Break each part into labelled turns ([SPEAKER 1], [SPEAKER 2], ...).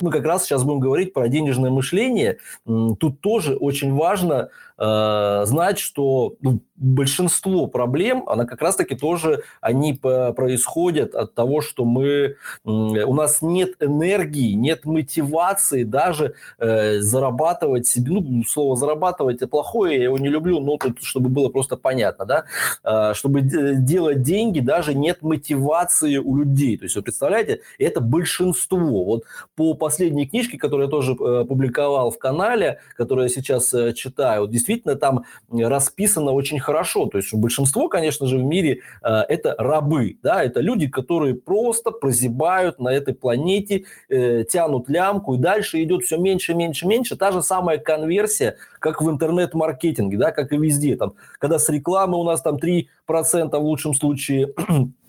[SPEAKER 1] мы как раз сейчас будем говорить про денежное мышление. Тут тоже очень важно э, знать, что ну, большинство проблем, она как раз-таки тоже, они происходят от того, что мы, у нас нет энергии, нет мотивации даже э, зарабатывать себе, ну, слово зарабатывать это плохое, я его не люблю, но тут, чтобы было просто понятно, да, э, чтобы делать деньги, даже нет мотивации у людей. То есть, вы представляете, это большинство. Вот по последней книжке, которую я тоже э, публиковал в канале, которую я сейчас э, читаю, вот действительно там расписано очень хорошо. То есть большинство, конечно же, в мире э, это рабы, да, это люди, которые просто прозябают на этой планете, э, тянут лямку, и дальше идет все меньше, меньше, меньше. Та же самая конверсия, как в интернет-маркетинге, да, как и везде. Там, когда с рекламы у нас там 3% в лучшем случае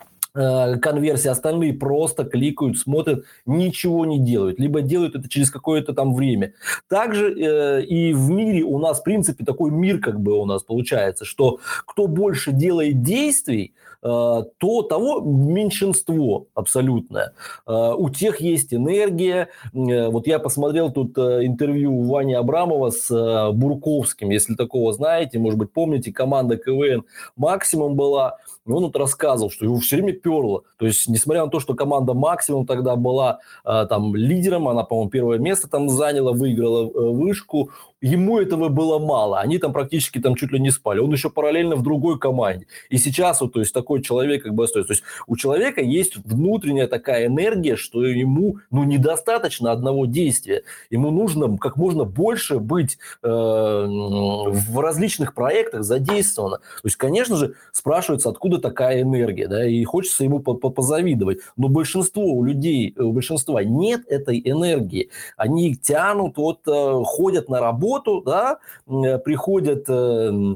[SPEAKER 1] конверсии, остальные просто кликают, смотрят, ничего не делают, либо делают это через какое-то там время. Также э, и в мире у нас, в принципе, такой мир как бы у нас получается, что кто больше делает действий, э, то того меньшинство абсолютное. Э, у тех есть энергия. Э, вот я посмотрел тут э, интервью Вани Абрамова с э, Бурковским, если такого знаете, может быть, помните, команда КВН «Максимум» была, и он вот рассказывал, что его все время перло. То есть, несмотря на то, что команда «Максимум» тогда была э, там лидером, она, по-моему, первое место там заняла, выиграла э, вышку, ему этого было мало. Они там практически там чуть ли не спали. Он еще параллельно в другой команде. И сейчас вот, то есть, такой человек как бы остается. То есть, у человека есть внутренняя такая энергия, что ему, ну, недостаточно одного действия. Ему нужно как можно больше быть э, в различных проектах задействовано. То есть, конечно же, спрашивается, откуда такая энергия, да, и хочется ему позавидовать. Но большинство у людей, у большинства нет этой энергии. Они тянут, вот, э, ходят на работу, работу, да, э, приходят э,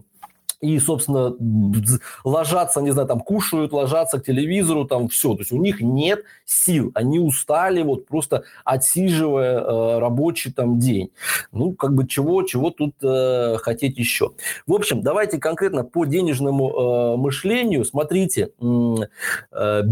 [SPEAKER 1] и, собственно, ложатся, не знаю, там, кушают, ложатся к телевизору, там, все. То есть у них нет сил, они устали, вот, просто отсиживая э, рабочий там день. Ну, как бы чего, чего тут э, хотеть еще. В общем, давайте конкретно по денежному э, мышлению. Смотрите, э,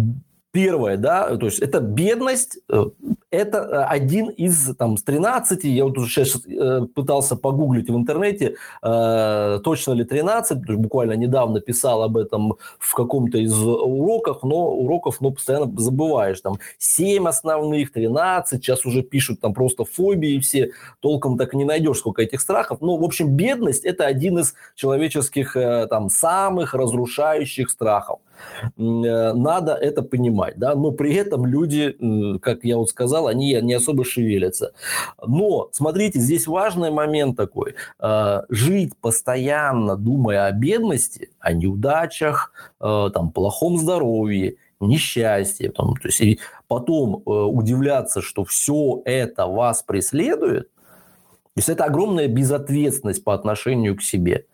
[SPEAKER 1] Первое, да, то есть это бедность, э, это э, один из там с 13, я вот уже сейчас э, пытался погуглить в интернете, точно ли 13, буквально недавно писал об этом в каком-то из уроков, но уроков, ну, постоянно забываешь, там 7 основных, 13, сейчас уже пишут там просто фобии все, толком так не найдешь, сколько этих страхов, ну, в общем, бедность это один из человеческих там самых разрушающих страхов. Надо это понимать, да, но при этом люди, как я вот сказал, они не особо шевелятся. Но, смотрите, здесь важный момент такой. А, жить постоянно, думая о бедности, о неудачах, а, там, плохом здоровье, несчастье, там, то есть, и потом э, удивляться, что все это вас преследует, то есть это огромная безответственность по отношению к себе.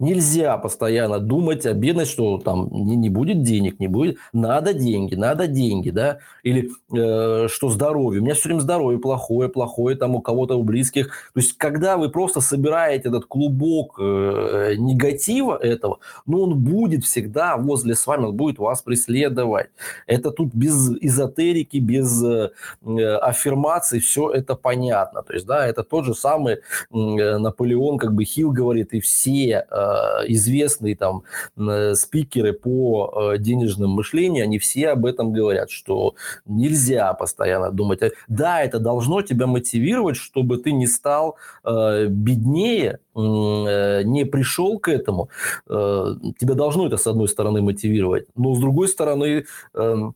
[SPEAKER 1] Нельзя постоянно думать о бедности, что там не, не будет денег, не будет. Надо деньги, надо деньги, да. Или э, что здоровье. У меня все время здоровье плохое, плохое там у кого-то у близких. То есть, когда вы просто собираете этот клубок э, негатива этого, ну, он будет всегда возле с вами, он будет вас преследовать. Это тут без эзотерики, без э, аффирмаций, все это понятно. То есть, да, это тот же самый э, Наполеон, как бы Хилл говорит, и все э, Э, известные там э, спикеры по э, денежному мышлению, они все об этом говорят, что нельзя постоянно думать. Да, это должно тебя мотивировать, чтобы ты не стал беднее, не пришел к этому. Тебя должно это, с одной стороны, мотивировать, но с другой стороны, эм,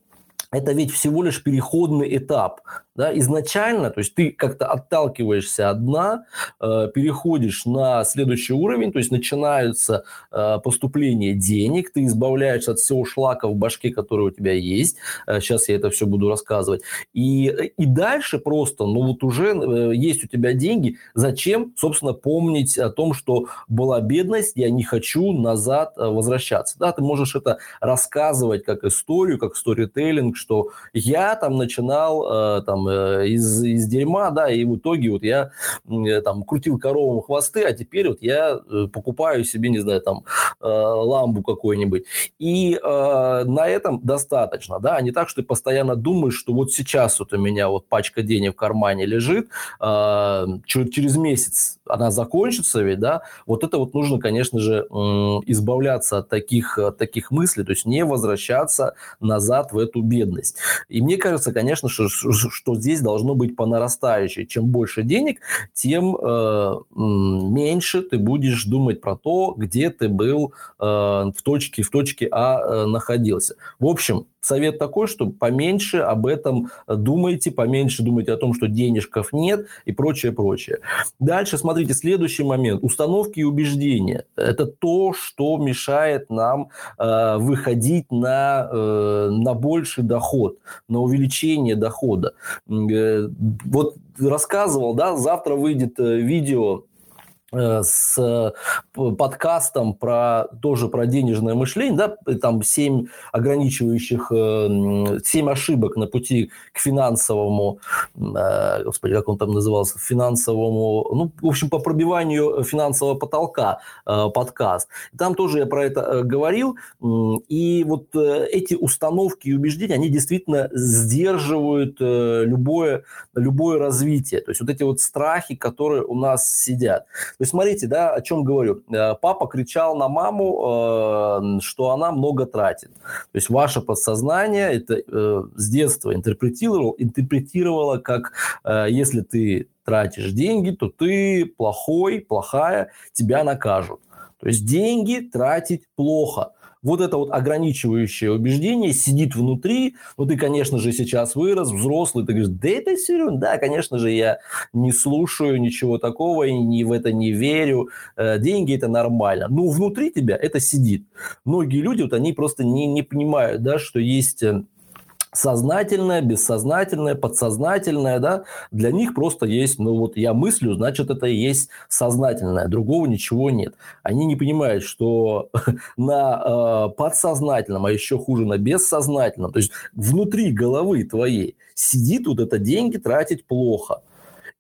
[SPEAKER 1] это ведь всего лишь переходный этап. Да, изначально, то есть ты как-то отталкиваешься от дна, э, переходишь на следующий уровень, то есть начинаются э, поступления денег, ты избавляешься от всего шлака в башке, который у тебя есть. Э, сейчас я это все буду рассказывать. И, и дальше просто, ну вот уже э, есть у тебя деньги, зачем, собственно, помнить о том, что была бедность, я не хочу назад э, возвращаться. Да, ты можешь это рассказывать как историю, как сторителлинг, что я там начинал э, там Э, из, из дерьма, да, и в итоге вот я там крутил коровам хвосты, а теперь вот я покупаю себе, не знаю, там ламбу какой-нибудь. И на этом достаточно, да, а не так, что ты постоянно думаешь, что вот сейчас вот у меня вот пачка денег в кармане лежит, через месяц она закончится ведь, да, вот это вот нужно, конечно же, избавляться от таких, от таких мыслей, то есть не возвращаться назад в эту бедность. И мне кажется, конечно, что, что здесь должно быть по нарастающей. Чем больше денег, тем э, меньше ты будешь думать про то, где ты был э, в точке, в точке А э, находился. В общем, совет такой, что поменьше об этом думайте, поменьше думайте о том, что денежков нет и прочее, прочее. Дальше, смотрите, следующий момент. Установки и убеждения. Это то, что мешает нам э, выходить на, э, на больший доход, на увеличение дохода. Э, вот рассказывал, да, завтра выйдет э, видео Э, с э, подкастом про тоже про денежное мышление, да, там семь ограничивающих, э, семь ошибок на пути к финансовому, господи, как он там назывался, финансовому, ну, в общем, по пробиванию финансового потолка подкаст. Там тоже я про это говорил, и вот эти установки и убеждения, они действительно сдерживают любое, любое развитие, то есть вот эти вот страхи, которые у нас сидят. То есть, смотрите, да, о чем говорю. Э, папа кричал на маму, э, что она много тратит. То есть, ваше подсознание это э, с детства интерпретировало, интерпретировало как если ты тратишь деньги, то ты плохой, плохая, тебя накажут. То есть деньги тратить плохо вот это вот ограничивающее убеждение сидит внутри. Ну, ты, конечно же, сейчас вырос, взрослый, ты говоришь, да это все да, конечно же, я не слушаю ничего такого и ни в это не верю. Э, деньги – это нормально. Но внутри тебя это сидит. Многие люди, вот они просто не, не понимают, да, что есть э, сознательное, бессознательное, подсознательное, да, для них просто есть, ну вот я мыслю, значит это и есть сознательное, другого ничего нет. Они не понимают, что на э, подсознательном, а еще хуже на бессознательном, то есть внутри головы твоей сидит вот это деньги тратить плохо.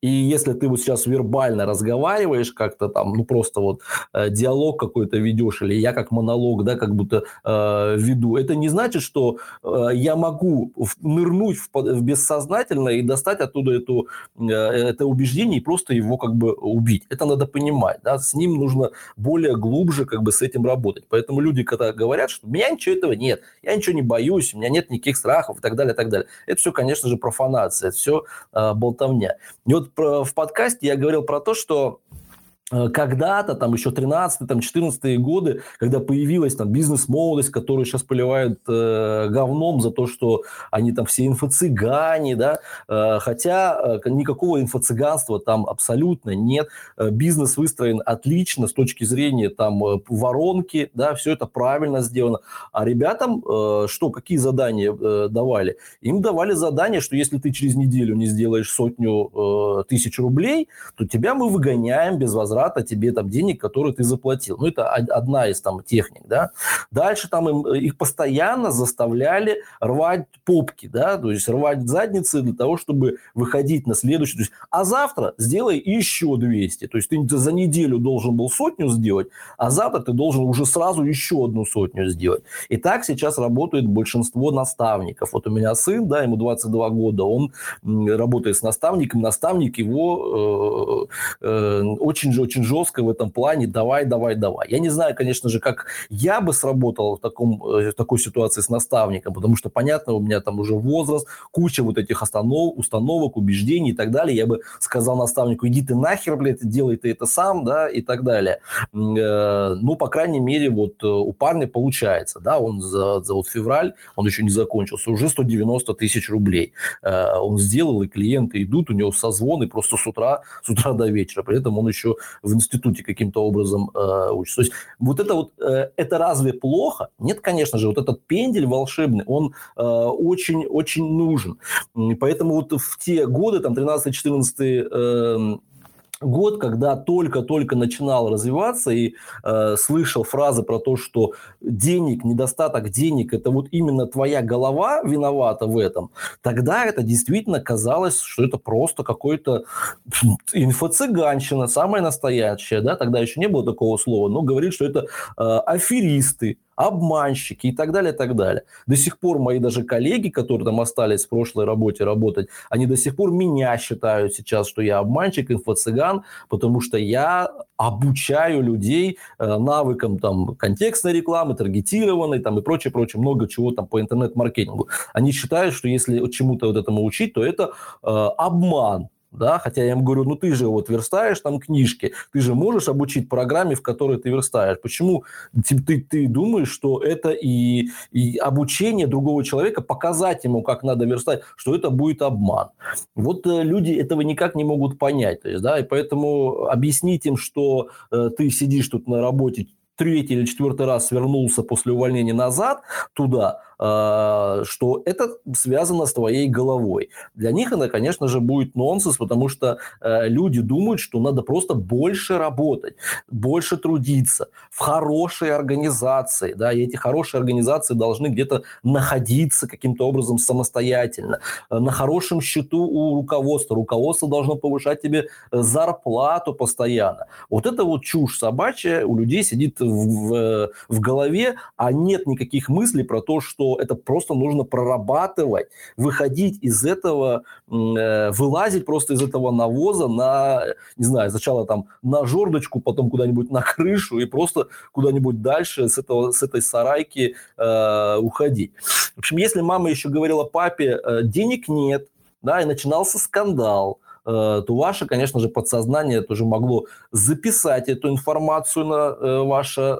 [SPEAKER 1] И если ты вот сейчас вербально разговариваешь как-то там, ну просто вот э, диалог какой-то ведешь, или я как монолог, да, как будто э, веду, это не значит, что э, я могу нырнуть в, в бессознательное и достать оттуда эту, э, это убеждение и просто его как бы убить. Это надо понимать, да, с ним нужно более глубже как бы с этим работать. Поэтому люди, когда говорят, что у меня ничего этого нет, я ничего не боюсь, у меня нет никаких страхов и так далее, и так далее. Это все, конечно же, профанация, это все э, болтовня. И вот в подкасте я говорил про то, что Э, когда-то, там еще 13 там 14 годы, когда появилась там бизнес-молодость, которую сейчас поливают э, говном за то, что они там все инфо-цыгане, да, э, хотя э, никакого инфо-цыганства там абсолютно нет, э, бизнес выстроен отлично с точки зрения там э, воронки, да, все это правильно сделано, а ребятам э, что, какие задания э, давали? Им давали задание, что если ты через неделю не сделаешь сотню э, тысяч рублей, то тебя мы выгоняем без возврата возврата тебе там денег, которые ты заплатил. Ну, это одна из там техник, да. Дальше там им, их постоянно заставляли рвать попки, да, то есть рвать задницы для того, чтобы выходить на следующий. То есть, а завтра сделай еще 200. То есть ты за неделю должен был сотню сделать, а завтра ты должен уже сразу еще одну сотню сделать. И так сейчас работает большинство наставников. Вот у меня сын, да, ему 22 года, он работает с наставником, наставник его э, э, очень же очень жестко в этом плане, давай, давай, давай. Я не знаю, конечно же, как я бы сработал в, таком, э, в такой ситуации с наставником, потому что, понятно, у меня там уже возраст, куча вот этих останов, установок, убеждений и так далее. Я бы сказал наставнику, иди ты нахер, блядь, делай ты это сам, да, и так далее. Э, ну, по крайней мере, вот э, у парня получается, да, он за, за вот февраль, он еще не закончился, уже 190 тысяч рублей он сделал, и клиенты идут, у него созвоны просто с утра, с утра до вечера. При этом он еще в институте каким-то образом э, учится. То есть вот это вот, э, это разве плохо? Нет, конечно же, вот этот пендель волшебный, он очень-очень э, нужен. Поэтому вот в те годы, там, 13-14 э, год, когда только-только начинал развиваться и э, слышал фразы про то, что денег, недостаток денег, это вот именно твоя голова виновата в этом, тогда это действительно казалось, что это просто какой-то инфо-цыганщина, самая настоящая, да, тогда еще не было такого слова, но говорит, что это э, аферисты, обманщики и так далее, и так далее. До сих пор мои даже коллеги, которые там остались в прошлой работе работать, они до сих пор меня считают сейчас, что я обманщик, инфо-цыган, потому что я обучаю людей э, навыкам там контекстной рекламы, таргетированной там и прочее, прочее, много чего там по интернет-маркетингу. Они считают, что если чему-то вот этому учить, то это э, обман да, хотя я им говорю, ну ты же вот верстаешь там книжки, ты же можешь обучить программе, в которой ты верстаешь. Почему ты, ты, ты думаешь, что это и, и обучение другого человека, показать ему, как надо верстать, что это будет обман? Вот э, люди этого никак не могут понять, то есть, да, и поэтому объяснить им, что э, ты сидишь тут на работе третий или четвертый раз вернулся после увольнения назад туда, что это связано с твоей головой. Для них это, конечно же, будет нонсенс, потому что э, люди думают, что надо просто больше работать, больше трудиться в хорошей организации, да, и эти хорошие организации должны где-то находиться каким-то образом самостоятельно, э, на хорошем счету у руководства. Руководство должно повышать тебе э, зарплату постоянно. Вот это вот чушь собачья у людей сидит в, в, в голове, а нет никаких мыслей про то, что это просто нужно прорабатывать, выходить из этого, э, вылазить просто из этого навоза на, не знаю, сначала там на жердочку, потом куда-нибудь на крышу и просто куда-нибудь дальше с, этого, с этой сарайки э, уходить. В общем, если мама еще говорила папе, э, денег нет, да, и начинался скандал, э, то ваше, конечно же, подсознание тоже могло записать эту информацию на ваше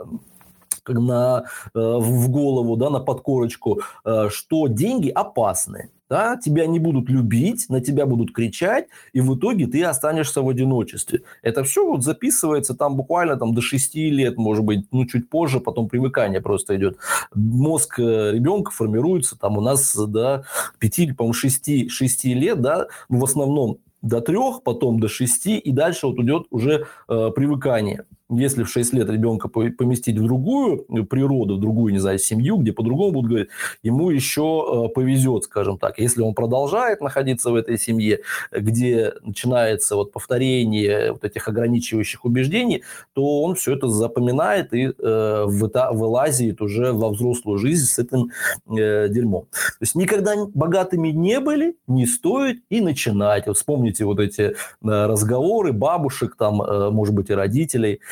[SPEAKER 1] на, э, в голову, да, на подкорочку, э, что деньги опасны. Да, тебя не будут любить, на тебя будут кричать, и в итоге ты останешься в одиночестве. Это все вот записывается там буквально там, до 6 лет, может быть, ну чуть позже, потом привыкание просто идет. Мозг э, ребенка формируется там у нас до 5, по-моему, 6, 6 лет, да, в основном до 3, потом до 6, и дальше вот идет уже э, привыкание если в 6 лет ребенка поместить в другую природу, в другую, не знаю, семью, где по-другому будут говорить, ему еще э, повезет, скажем так. Если он продолжает находиться в этой семье, где начинается вот повторение вот этих ограничивающих убеждений, то он все это запоминает и э, вылазит уже во взрослую жизнь с этим э, дерьмом. То есть никогда богатыми не были, не стоит и начинать. Вот вспомните вот эти э, разговоры бабушек, там, э, может быть, и родителей –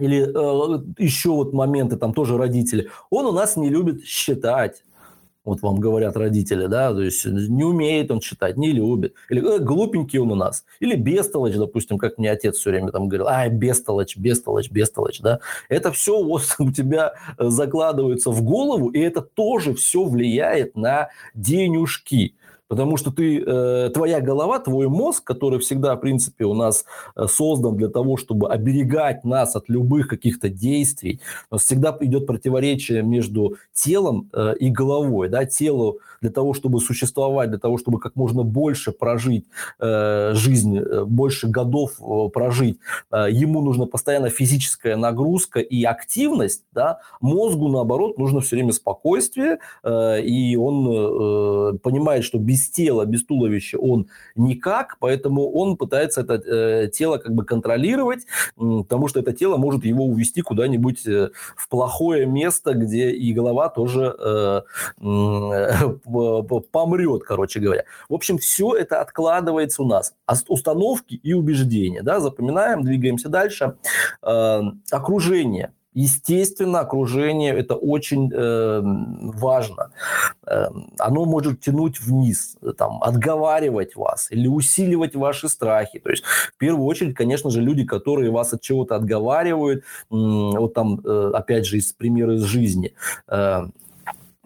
[SPEAKER 1] или э, еще вот моменты, там тоже родители. Он у нас не любит считать. Вот вам говорят родители, да, то есть не умеет он читать, не любит. Или э, глупенький он у нас. Или бестолочь, допустим, как мне отец все время там говорил, ай, бестолочь, бестолочь, бестолочь, да. Это все вот у тебя закладывается в голову, и это тоже все влияет на денежки. Потому что ты, э, твоя голова, твой мозг, который всегда, в принципе, у нас э, создан для того, чтобы оберегать нас от любых каких-то действий, у нас всегда идет противоречие между телом э, и головой. Да? Телу для того, чтобы существовать, для того, чтобы как можно больше прожить жизнь, больше годов прожить, ему нужна постоянно физическая нагрузка и активность. Да? Мозгу, наоборот, нужно все время спокойствие, и он понимает, что без без тела, без туловища он никак, поэтому он пытается это э, тело как бы контролировать, потому что это тело может его увести куда-нибудь э, в плохое место, где и голова тоже э, помрет, короче говоря. В общем, все это откладывается у нас. Установки и убеждения. Да? Запоминаем, двигаемся дальше. Э, окружение – Естественно, окружение это очень э, важно. Э, оно может тянуть вниз, там, отговаривать вас или усиливать ваши страхи. То есть, в первую очередь, конечно же, люди, которые вас от чего-то отговаривают, э, вот там, э, опять же, из примера из жизни. Э,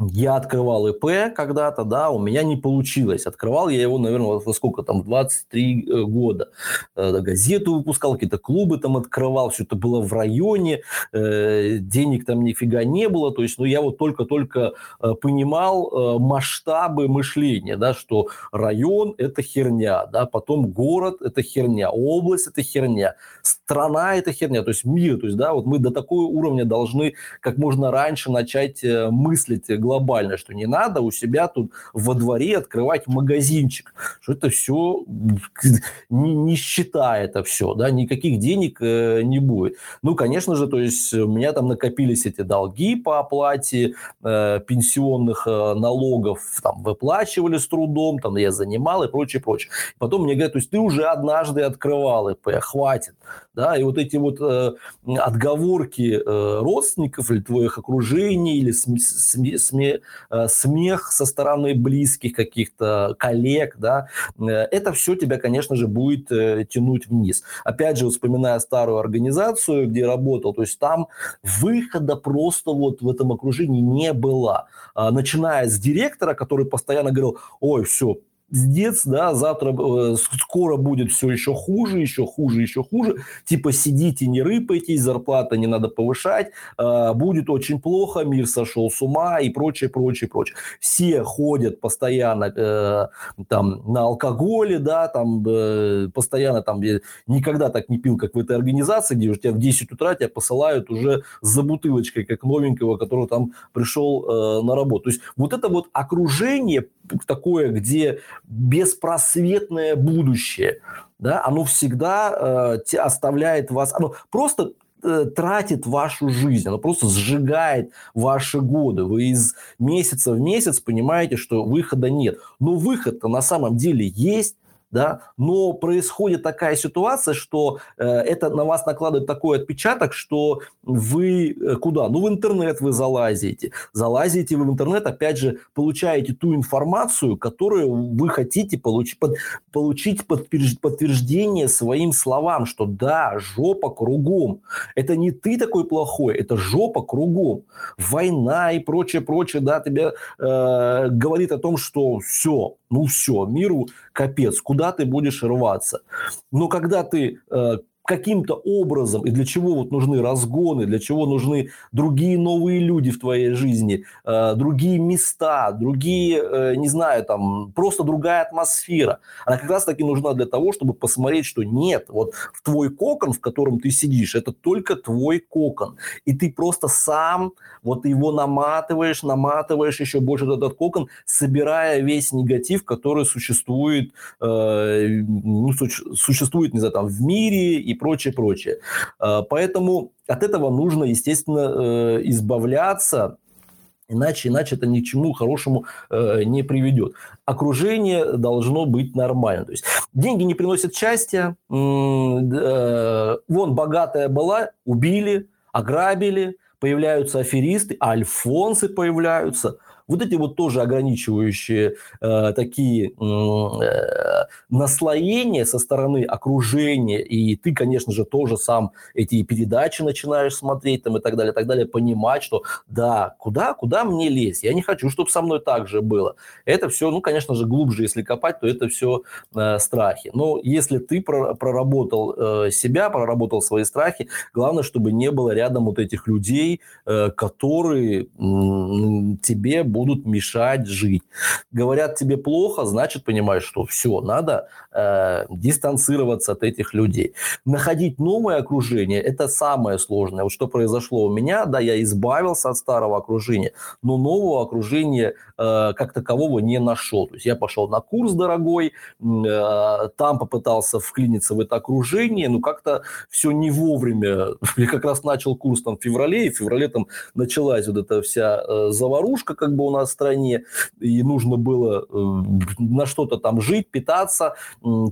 [SPEAKER 1] я открывал ИП когда-то, да, у меня не получилось. Открывал я его, наверное, во сколько там, 23 э, года. Э, газету выпускал, какие-то клубы там открывал, все это было в районе, э, денег там нифига не было. То есть, ну, я вот только-только понимал масштабы мышления, да, что район – это херня, да, потом город – это херня, область – это херня, страна – это херня, то есть мир, то есть, да, вот мы до такого уровня должны как можно раньше начать мыслить глобально, что не надо у себя тут во дворе открывать магазинчик, что это все не, нищета это все, да, никаких денег э, не будет. Ну, конечно же, то есть у меня там накопились эти долги по оплате э, пенсионных э, налогов, там выплачивали с трудом, там я занимал и прочее, прочее. Потом мне говорят, то есть ты уже однажды открывал ИП, хватит, да, и вот эти вот э, отговорки э, родственников или твоих окружений или см, см, сме, э, смех со стороны близких каких-то коллег, да, э, это все тебя, конечно же, будет э, тянуть вниз. Опять же, вспоминая старую организацию, где работал, то есть там выхода просто вот в этом окружении не было. А, начиная с директора, который постоянно говорил, ой, все, пиздец, да, завтра, э, скоро будет все еще хуже, еще хуже, еще хуже. Типа сидите, не рыпайтесь, зарплата не надо повышать, э, будет очень плохо, мир сошел с ума и прочее, прочее, прочее. Все ходят постоянно э, там на алкоголе, да, там э, постоянно там, никогда так не пил, как в этой организации, где у тебя в 10 утра тебя посылают уже за бутылочкой, как новенького, который там пришел э, на работу. То есть вот это вот окружение такое, где беспросветное будущее, да, оно всегда э, оставляет вас, оно просто э, тратит вашу жизнь, оно просто сжигает ваши годы. Вы из месяца в месяц понимаете, что выхода нет. Но выход-то на самом деле есть, да, но происходит такая ситуация, что э, это на вас накладывает такой отпечаток, что вы э, куда? Ну, в интернет вы залазите. Залазите вы в интернет, опять же, получаете ту информацию, которую вы хотите получить, под, получить подтверждение своим словам, что да, жопа кругом. Это не ты такой плохой, это жопа кругом. Война и прочее, прочее, да, тебе э, говорит о том, что все, ну все, миру капец, куда ты будешь рваться? Но когда ты э, каким-то образом и для чего вот нужны разгоны, для чего нужны другие новые люди в твоей жизни, э, другие места, другие, э, не знаю, там, просто другая атмосфера. Она как раз таки нужна для того, чтобы посмотреть, что нет, вот в твой кокон, в котором ты сидишь, это только твой кокон. И ты просто сам вот его наматываешь, наматываешь еще больше этот кокон, собирая весь негатив, который существует, э, ну, существует, не знаю, там, в мире и прочее, прочее. А, поэтому от этого нужно, естественно, э, избавляться, Иначе, иначе это ни к чему хорошему э, не приведет. Окружение должно быть нормально. То есть деньги не приносят счастья. Э, вон богатая была, убили, ограбили, появляются аферисты, альфонсы появляются – вот эти вот тоже ограничивающие э, такие э, наслоения со стороны окружения, и ты, конечно же, тоже сам эти передачи начинаешь смотреть там и так далее, и так далее, понимать, что да, куда, куда мне лезть? Я не хочу, чтобы со мной так же было. Это все, ну, конечно же, глубже, если копать, то это все э, страхи. Но если ты проработал э, себя, проработал свои страхи, главное, чтобы не было рядом вот этих людей, э, которые э, тебе будут мешать жить. Говорят тебе плохо, значит, понимаешь, что все, надо э, дистанцироваться от этих людей. Находить новое окружение – это самое сложное. Вот что произошло у меня, да, я избавился от старого окружения, но нового окружения как такового не нашел. То есть я пошел на курс дорогой, э, там попытался вклиниться в это окружение, но как-то все не вовремя. Я как раз начал курс там в феврале, и в феврале там началась вот эта вся э, заварушка, как бы у нас в стране, и нужно было э, на что-то там жить, питаться,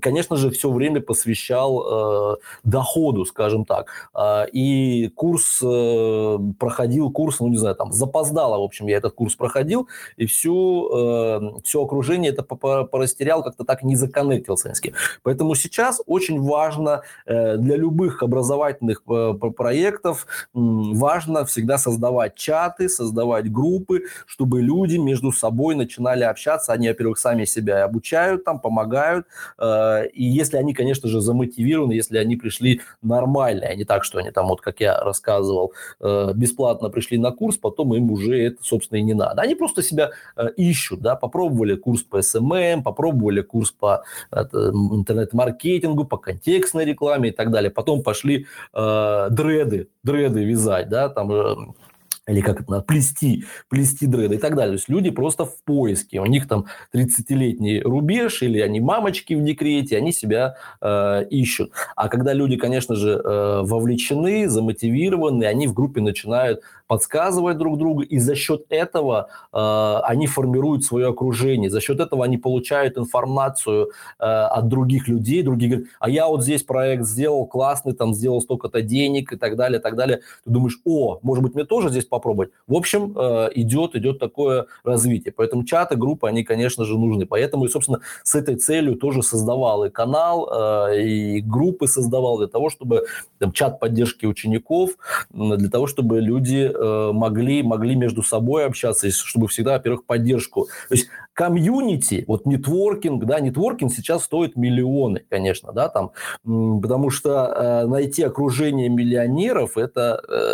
[SPEAKER 1] конечно же, все время посвящал э, доходу, скажем так. А, и курс э, проходил, курс, ну, не знаю, там, запоздало, в общем, я этот курс проходил, и всю, э, все окружение это порастерял, как-то так не законнектился с кем. Поэтому сейчас очень важно э, для любых образовательных э, проектов, э, важно всегда создавать чаты, создавать группы, чтобы люди между собой начинали общаться. Они, во-первых, сами себя обучают, там, помогают. Э, и если они, конечно же, замотивированы, если они пришли нормально, а не так, что они там, вот как я рассказывал, э, бесплатно пришли на курс, потом им уже это, собственно, и не надо. Они просто себя ищут, да, попробовали курс по SMM, попробовали курс по интернет-маркетингу, по контекстной рекламе и так далее. Потом пошли э, дреды, дреды вязать, да, там э, или как это надо, плести, плести дреды и так далее. То есть люди просто в поиске. У них там 30-летний рубеж, или они мамочки в декрете, они себя э, ищут. А когда люди, конечно же, э, вовлечены, замотивированы, они в группе начинают подсказывать друг другу, и за счет этого э, они формируют свое окружение, за счет этого они получают информацию э, от других людей, другие говорят, а я вот здесь проект сделал классный, там сделал столько-то денег и так далее, и так далее. Ты думаешь, о, может быть, мне тоже здесь попробовать. В общем, э, идет, идет такое развитие. Поэтому чаты, группы, они, конечно же, нужны. Поэтому, и, собственно, с этой целью тоже создавал и канал, э, и группы создавал для того, чтобы там, чат поддержки учеников, для того, чтобы люди э, могли, могли между собой общаться, чтобы всегда, во-первых, поддержку. То есть комьюнити, вот нетворкинг, да, нетворкинг сейчас стоит миллионы, конечно, да, там, потому что э, найти окружение миллионеров это э,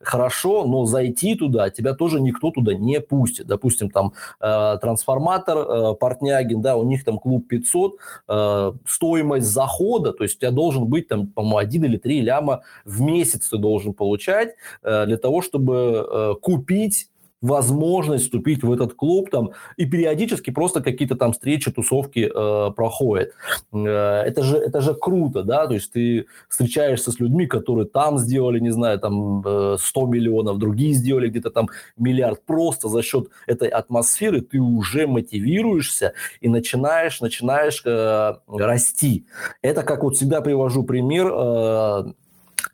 [SPEAKER 1] хорошо, но зайти туда тебя тоже никто туда не пустит. Допустим, там э, трансформатор, э, Портнягин, да, у них там клуб 500, э, стоимость захода, то есть у тебя должен быть там, по-моему, один или три ляма в месяц ты должен получать э, для того, чтобы э, купить возможность вступить в этот клуб там и периодически просто какие-то там встречи, тусовки э, проходят. Э, это же это же круто, да, то есть ты встречаешься с людьми, которые там сделали, не знаю, там э, 100 миллионов, другие сделали где-то там миллиард. Просто за счет этой атмосферы ты уже мотивируешься и начинаешь начинаешь э, расти. Это как вот всегда привожу пример. Э,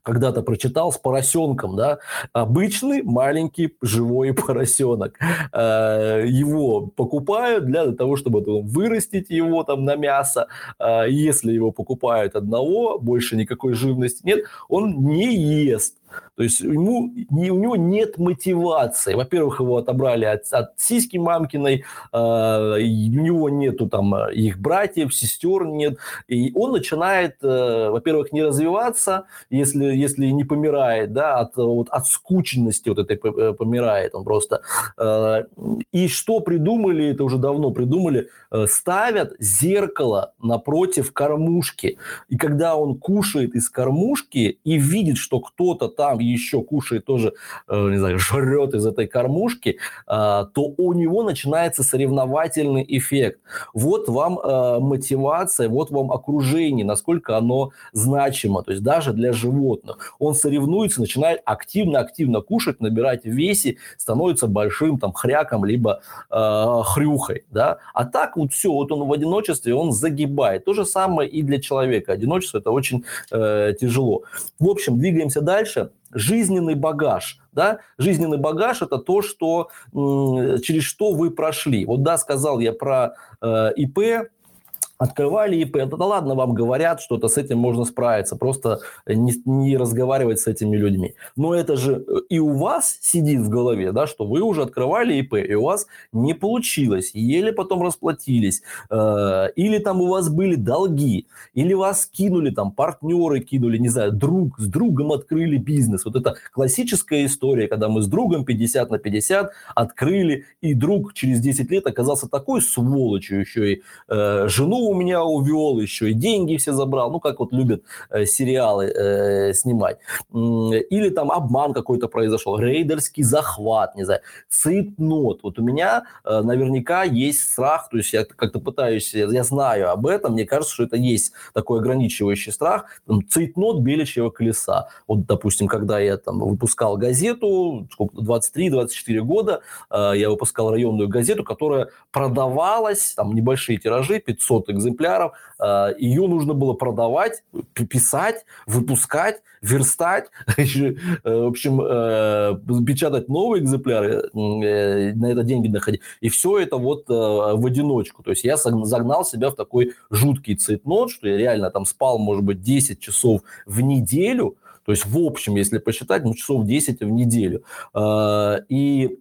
[SPEAKER 1] когда-то прочитал с поросенком, да, обычный маленький живой поросенок. Э, его покупают для того, чтобы вырастить его там на мясо. Э, если его покупают одного, больше никакой живности нет, он не ест. То есть ему, не, у него нет мотивации. Во-первых, его отобрали от, от сиськи мамкиной, э, у него нету там их братьев, сестер нет. И он начинает, э, во-первых, не развиваться, если, если не помирает, да, от, вот, от скученности вот этой э, помирает он просто. Э, и что придумали, это уже давно придумали, э, ставят зеркало напротив кормушки. И когда он кушает из кормушки и видит, что кто-то там еще кушает тоже, э, не знаю, жрет из этой кормушки, а, то у него начинается соревновательный эффект. Вот вам э, мотивация, вот вам окружение, насколько оно значимо, то есть даже для животных. Он соревнуется, начинает активно-активно кушать, набирать в весе, становится большим там хряком, либо э, хрюхой, да. А так вот все, вот он в одиночестве, он загибает. То же самое и для человека. Одиночество это очень э, тяжело. В общем, двигаемся дальше жизненный багаж. Да? Жизненный багаж – это то, что, через что вы прошли. Вот да, сказал я про э, ИП, открывали ИП, да, да ладно, вам говорят, что-то с этим можно справиться, просто не, не разговаривать с этими людьми. Но это же э, и у вас сидит в голове, да, что вы уже открывали ИП, и у вас не получилось, еле потом расплатились, э, или там у вас были долги, или вас кинули, там партнеры кинули, не знаю, друг, с другом открыли бизнес. Вот это классическая история, когда мы с другом 50 на 50 открыли, и друг через 10 лет оказался такой сволочью, еще и э, жену у меня увел, еще и деньги все забрал, ну, как вот любят э, сериалы э, снимать. Или там обман какой-то произошел, рейдерский захват, не знаю, цитнот. Вот у меня э, наверняка есть страх, то есть я как-то пытаюсь, я знаю об этом, мне кажется, что это есть такой ограничивающий страх, там, цитнот беличьего колеса. Вот, допустим, когда я там выпускал газету, сколько, 23-24 года, э, я выпускал районную газету, которая продавалась, там небольшие тиражи, 500 экземпляров, экземпляров, э, ее нужно было продавать, писать, выпускать, верстать, в общем, печатать новые экземпляры, на это деньги находить. И все это вот в одиночку. То есть я загнал себя в такой жуткий цейтнот, что я реально там спал, может быть, 10 часов в неделю, то есть в общем, если посчитать, ну, часов 10 в неделю. И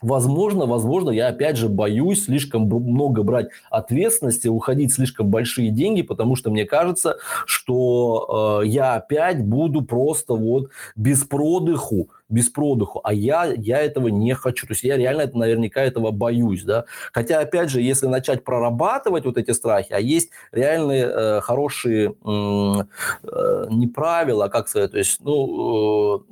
[SPEAKER 1] Возможно, возможно, я опять же боюсь слишком много брать ответственности, уходить слишком большие деньги, потому что мне кажется, что э, я опять буду просто вот без продыху без продыху, а я, я этого не хочу. То есть я реально это, наверняка этого боюсь, да. Хотя, опять же, если начать прорабатывать вот эти страхи, а есть реальные э, хорошие э, не правила, а как сказать, то есть, ну,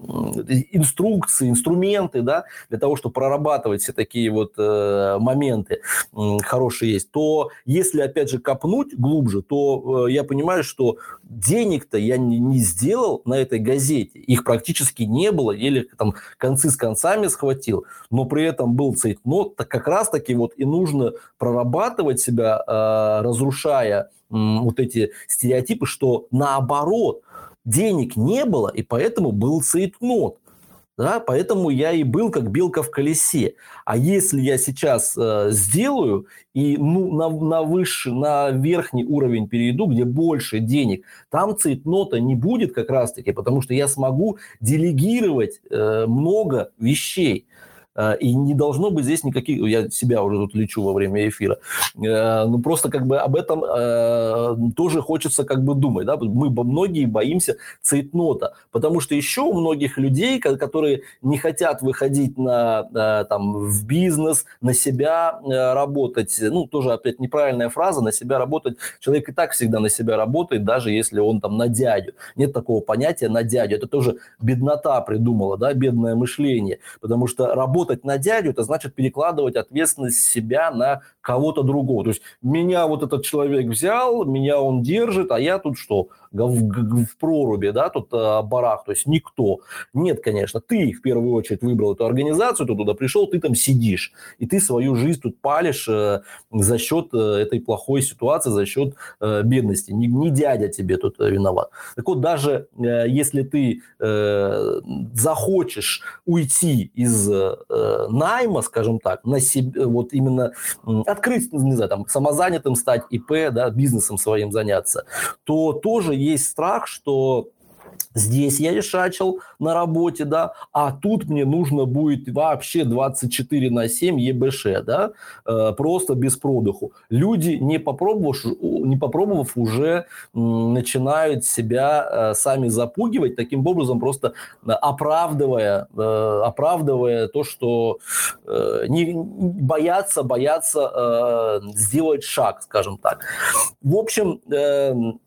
[SPEAKER 1] э, инструкции, инструменты, да, для того, чтобы прорабатывать все такие вот э, моменты э, хорошие есть, то если, опять же, копнуть глубже, то э, я понимаю, что денег-то я не, не сделал на этой газете, их практически не было, или там концы с концами схватил, но при этом был цейтнот, так как раз-таки вот и нужно прорабатывать себя, э, разрушая э, вот эти стереотипы, что наоборот, денег не было, и поэтому был цейтнот. Да, поэтому я и был как белка в колесе. А если я сейчас э, сделаю и ну, на, на высший, на верхний уровень перейду, где больше денег, там цейтнота не будет как раз-таки, потому что я смогу делегировать э, много вещей. Э, и не должно быть здесь никаких... Я себя уже тут лечу во время эфира. Э, ну, просто как бы об этом э, тоже хочется как бы думать. Да? Мы многие боимся цейтнота, потому что еще у многих людей, которые не хотят выходить на, там, в бизнес, на себя работать, ну, тоже опять неправильная фраза, на себя работать. Человек и так всегда на себя работает, даже если он там на дядю. Нет такого понятия на дядю. Это тоже беднота придумала, да, бедное мышление, потому что работа работать на дядю, это значит перекладывать ответственность себя на кого-то другого. То есть меня вот этот человек взял, меня он держит, а я тут что? в, в проруби, да, тут а, барах, то есть никто. Нет, конечно, ты в первую очередь выбрал эту организацию, ты туда пришел, ты там сидишь, и ты свою жизнь тут палишь э, за счет э, этой плохой ситуации, за счет э, бедности. Не, не дядя тебе тут э, виноват. Так вот, даже э, если ты э, захочешь уйти из э, найма, скажем так, на себе, вот именно открыть, не знаю, там, самозанятым стать, ИП, да, бизнесом своим заняться, то тоже есть страх, что Здесь я решачил на работе, да, а тут мне нужно будет вообще 24 на 7 ЕБШ, да, э, просто без продыху. Люди, не попробовав, не попробовав уже начинают себя э, сами запугивать, таким образом просто оправдывая, э, оправдывая то, что не боятся, боятся сделать шаг, скажем так. В общем, эм,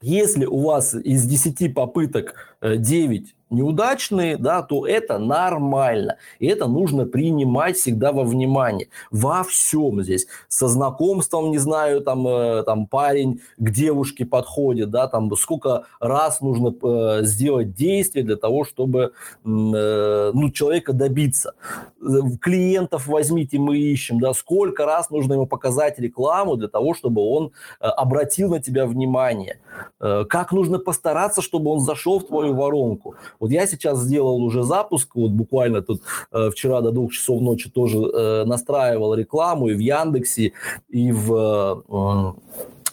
[SPEAKER 1] если у вас из 10 попыток 9 э, неудачные, да, то это нормально. И это нужно принимать всегда во внимание. Во всем здесь. Со знакомством, не знаю, там, э, там парень к девушке подходит, да, там сколько раз нужно э, сделать действие для того, чтобы э, ну, человека добиться. Клиентов возьмите, мы ищем, да, сколько раз нужно ему показать рекламу для того, чтобы он э, обратил на тебя внимание. Э, как нужно постараться, чтобы он зашел в твою воронку. Вот я сейчас сделал уже запуск, вот буквально тут э, вчера до двух часов ночи тоже э, настраивал рекламу и в Яндексе, и в... Э,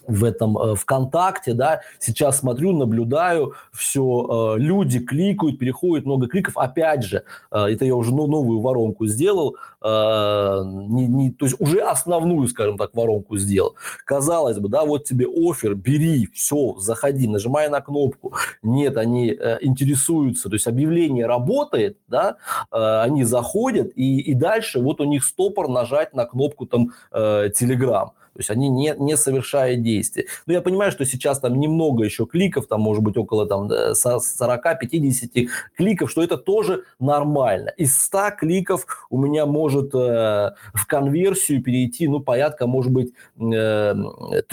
[SPEAKER 1] в этом э, ВКонтакте, да, сейчас смотрю, наблюдаю, все, э, люди кликают, переходят, много кликов, опять же, э, это я уже ну, новую воронку сделал, не, не, то есть уже основную, скажем так, воронку сделал. Казалось бы, да, вот тебе офер, бери, все, заходи, нажимай на кнопку. Нет, они интересуются, то есть объявление работает, да, они заходят, и, и дальше вот у них стопор нажать на кнопку там Telegram. То есть они не, не совершают действия. Но я понимаю, что сейчас там немного еще кликов, там может быть около там 40-50 кликов, что это тоже нормально. Из 100 кликов у меня может э, в конверсию перейти, ну, порядка, может быть, э, 3%,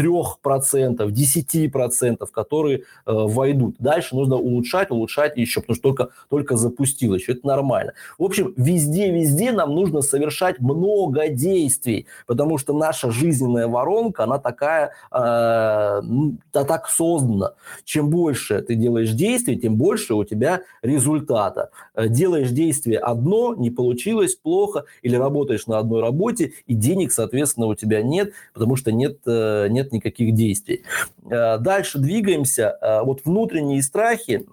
[SPEAKER 1] 10%, которые э, войдут. Дальше нужно улучшать, улучшать еще, потому что только, только запустил еще. Это нормально. В общем, везде-везде нам нужно совершать много действий, потому что наша жизненная воронка, она такая, э, так создана. Чем больше ты делаешь действий, тем больше у тебя результата. Э, делаешь действие одно, не получилось, плохо, или работаешь на одной работе, и денег, соответственно, у тебя нет, потому что нет, э, нет никаких действий. Э, дальше двигаемся. Вот внутренние страхи,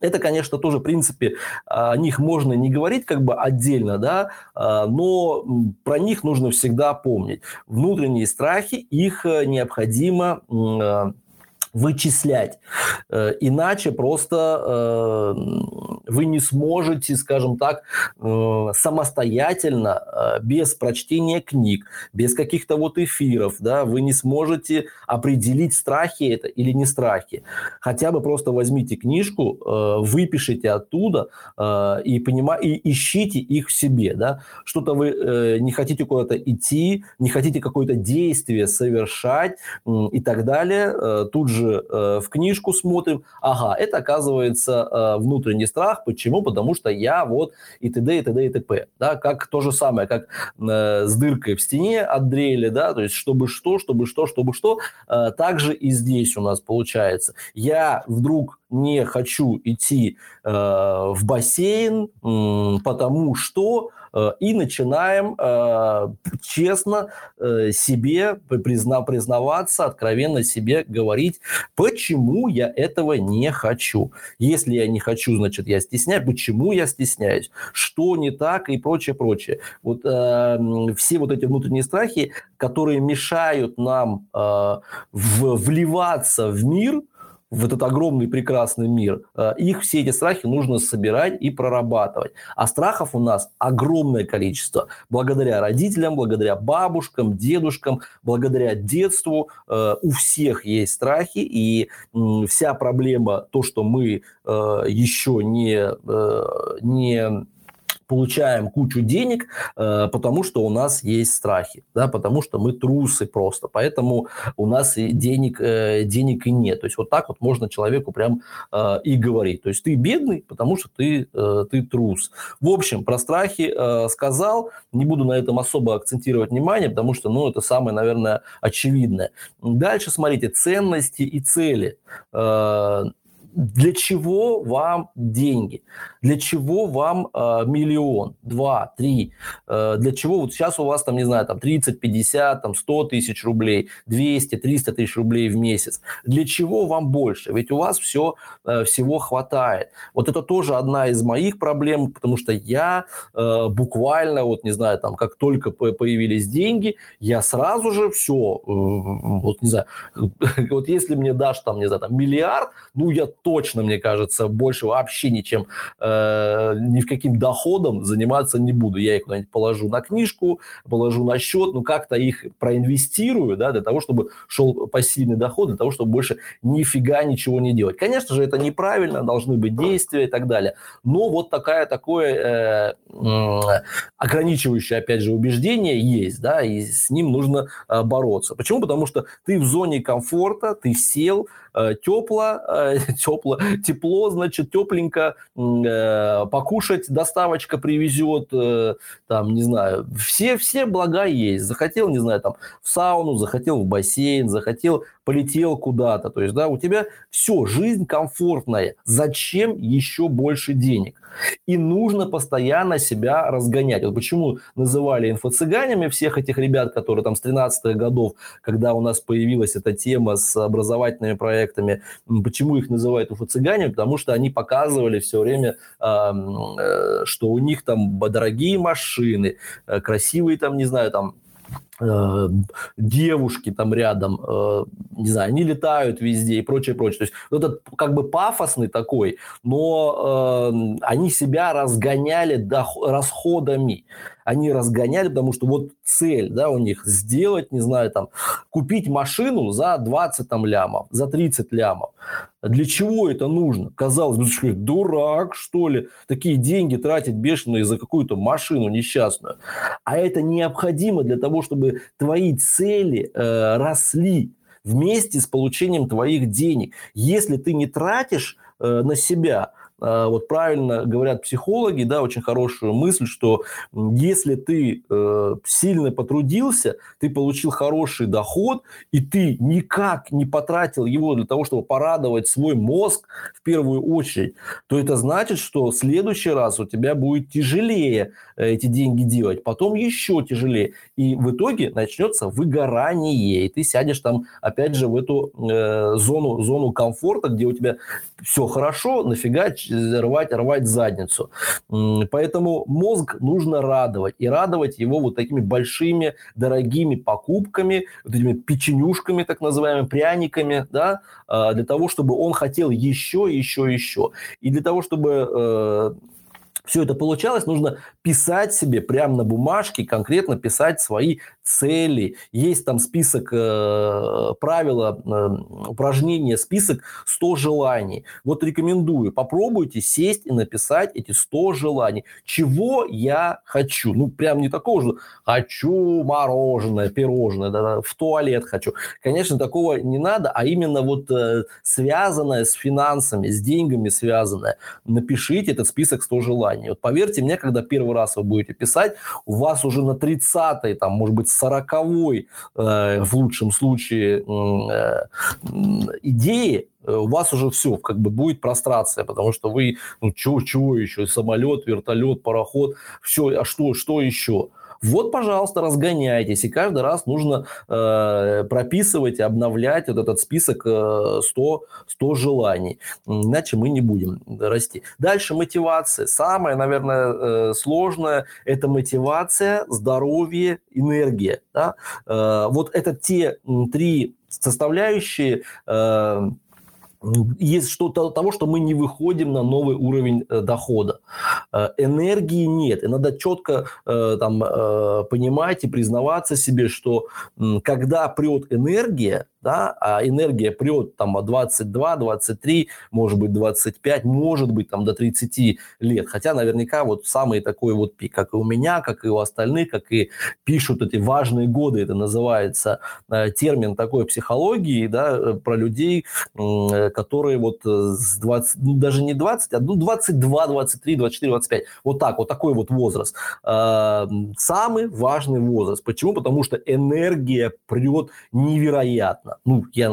[SPEAKER 1] это, конечно, тоже, в принципе, о них можно не говорить как бы отдельно, да, но про них нужно всегда помнить. Внутренние страхи, их необходимо вычислять. Э, иначе просто э, вы не сможете, скажем так, э, самостоятельно, без прочтения книг, без каких-то вот эфиров, да, вы не сможете определить, страхи это или не страхи. Хотя бы просто возьмите книжку, выпишите оттуда и, понима... и ищите их в себе. Да. Что-то вы не хотите куда-то идти, не хотите какое-то действие совершать и так далее. Тут же же э, в книжку смотрим, ага, это оказывается э, внутренний страх. Почему? Потому что я вот и т.д. и т.д. и т.п. Да, как то же самое, как э, с дыркой в стене от дрели, да, то есть чтобы что, чтобы что, чтобы что. Э, также и здесь у нас получается. Я вдруг не хочу идти э, в бассейн, э, потому что и начинаем э, честно э, себе призна, признаваться, откровенно себе говорить, почему я этого не хочу. Если я не хочу, значит, я стесняюсь. Почему я стесняюсь? Что не так и прочее, прочее. Вот все вот эти внутренние страхи, которые мешают нам вливаться в мир – в этот огромный прекрасный мир, э, их все эти страхи нужно собирать и прорабатывать. А страхов у нас огромное количество. Благодаря родителям, благодаря бабушкам, дедушкам, благодаря детству э, у всех есть страхи. И вся проблема, то, что мы э, еще не, не получаем кучу денег, э, потому что у нас есть страхи, да, потому что мы трусы просто, поэтому у нас и денег, э, денег и нет. То есть вот так вот можно человеку прям э, и говорить. То есть ты бедный, потому что ты, ты трус. В общем, про страхи сказал, не буду на этом особо акцентировать внимание, потому что, ну, это самое, наверное, очевидное. Дальше, смотрите, ценности и цели для чего вам деньги? Для чего вам э, миллион, два, три? Э, для чего вот сейчас у вас там, не знаю, там 30, 50, там 100 тысяч рублей, 200, 300 тысяч рублей в месяц? Для чего вам больше? Ведь у вас все, э, всего хватает. Вот это тоже одна из моих проблем, потому что я э, буквально, вот не знаю, там как только появились деньги, я сразу же все, э, вот не знаю, вот если мне дашь там, не знаю, там миллиард, ну я точно, мне кажется, больше вообще ничем, э, ни в каким доходом заниматься не буду. Я их куда-нибудь положу на книжку, положу на счет, ну как-то их проинвестирую, да, для того, чтобы шел пассивный доход, для того, чтобы больше нифига ничего не делать. Конечно же, это неправильно, должны быть действия и так далее. Но вот такая, такое э, ограничивающее, опять же, убеждение есть, да, и с ним нужно э, бороться. Почему? Потому что ты в зоне комфорта, ты сел, э, тепло, э, тепло, тепло, значит, тепленько, э, покушать доставочка привезет, э, там, не знаю, все, все блага есть. Захотел, не знаю, там, в сауну, захотел в бассейн, захотел, полетел куда-то. То есть, да, у тебя все, жизнь комфортная. Зачем еще больше денег? И нужно постоянно себя разгонять. Вот почему называли инфо-цыганями всех этих ребят, которые там с 13-х годов, когда у нас появилась эта тема с образовательными проектами, почему их называют инфо-цыганями? Потому что они показывали все время, э, что у них там дорогие машины, э, красивые там, не знаю, там Э, девушки там рядом, э, не знаю, они летают везде и прочее, прочее. То есть этот как бы пафосный такой, но э, они себя разгоняли доход, расходами. Они разгоняли, потому что вот цель, да, у них сделать, не знаю, там, купить машину за 20 там лямов, за 30 лямов. Для чего это нужно? Казалось бы, что дурак, что ли, такие деньги тратить бешеные за какую-то машину несчастную. А это необходимо для того, чтобы твои цели э, росли вместе с получением твоих денег. Если ты не тратишь э, на себя, вот правильно говорят психологи, да, очень хорошую мысль, что если ты э, сильно потрудился, ты получил хороший доход, и ты никак не потратил его для того, чтобы порадовать свой мозг в первую очередь, то это значит, что в следующий раз у тебя будет тяжелее э, эти деньги делать, потом еще тяжелее. И в итоге начнется выгорание, и ты сядешь там, опять же, в эту э, зону, зону комфорта, где у тебя все хорошо, нафига рвать, рвать задницу. Поэтому мозг нужно радовать. И радовать его вот такими большими, дорогими покупками, вот этими печенюшками, так называемыми, пряниками, да, а, для того, чтобы он хотел еще, еще, еще. И для того, чтобы э, все это получалось, нужно писать себе прямо на бумажке, конкретно писать свои цели. Есть там список э, правила, э, упражнения, список 100 желаний. Вот рекомендую, попробуйте сесть и написать эти 100 желаний. Чего я хочу? Ну, прям не такого же, хочу мороженое, пирожное, да, в туалет хочу. Конечно, такого не надо, а именно вот э, связанное с финансами, с деньгами связанное. Напишите этот список 100 желаний. Вот поверьте мне, когда первый раз вы будете писать, у вас уже на 30-й, там, может быть, 40-й, э, в лучшем случае, э, идеи, э, у вас уже все, как бы будет прострация, потому что вы, ну, чего, чего еще, самолет, вертолет, пароход, все, а что, что еще? Вот, пожалуйста, разгоняйтесь. И каждый раз нужно э, прописывать обновлять вот этот список э, 100, 100 желаний. Иначе мы не будем расти. Дальше мотивация. Самое, наверное, э, сложное – это мотивация, здоровье, энергия. Да? Э, вот это те три составляющие э, есть что-то того, что мы не выходим на новый уровень э, дохода. Э, энергии нет. И надо четко э, там, понимать и признаваться себе, что когда прет энергия, да, а энергия прет там 22, 23, может быть 25, может быть там до 30 лет. Хотя наверняка вот самый такой вот пик, как и у меня, как и у остальных, как и пишут эти важные годы, это называется э, термин такой психологии, да, э, про людей, э, которые вот с 20, ну даже не 20, а ну 22, 23, 24, 25, вот так, вот такой вот возраст. Самый важный возраст. Почему? Потому что энергия прет невероятно понятно. Ну, я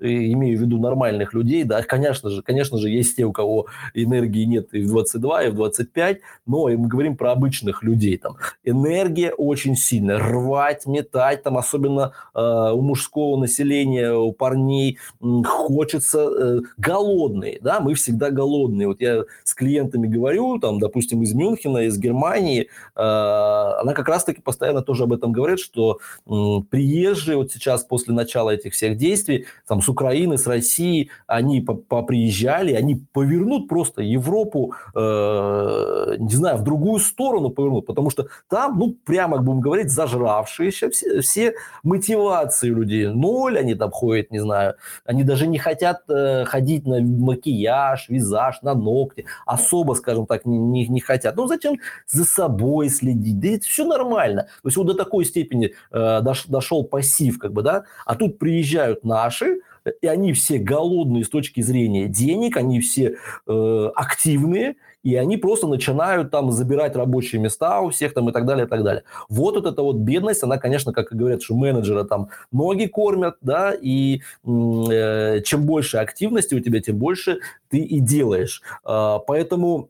[SPEAKER 1] имею в виду нормальных людей, да, конечно же, конечно же, есть те, у кого энергии нет и в 22, и в 25, но мы говорим про обычных людей, там, энергия очень сильная, рвать, метать, там, особенно э, у мужского населения, у парней хочется э, голодные, да, мы всегда голодные, вот я с клиентами говорю, там, допустим, из Мюнхена, из Германии, э, она как раз-таки постоянно тоже об этом говорит, что э, приезжие вот сейчас после начала этих этих всех действий, там, с Украины, с России, они поприезжали, они повернут просто Европу, э, не знаю, в другую сторону повернут, потому что там, ну, прямо, будем говорить, зажравшиеся все, все мотивации людей. Ноль они там ходят, не знаю, они даже не хотят э, ходить на макияж, визаж, на ногти, особо, скажем так, не, не, не хотят. Ну, зачем за собой следить? Да это все нормально. То есть вот до такой степени э, дош, дошел пассив, как бы, да, а тут при приезжают наши, и они все голодные с точки зрения денег, они все э, активные, и они просто начинают там забирать рабочие места у всех там и так далее, и так далее. Вот, вот эта вот бедность, она, конечно, как и говорят, что менеджеры там ноги кормят, да, и э, чем больше активности у тебя, тем больше ты и делаешь. Э, поэтому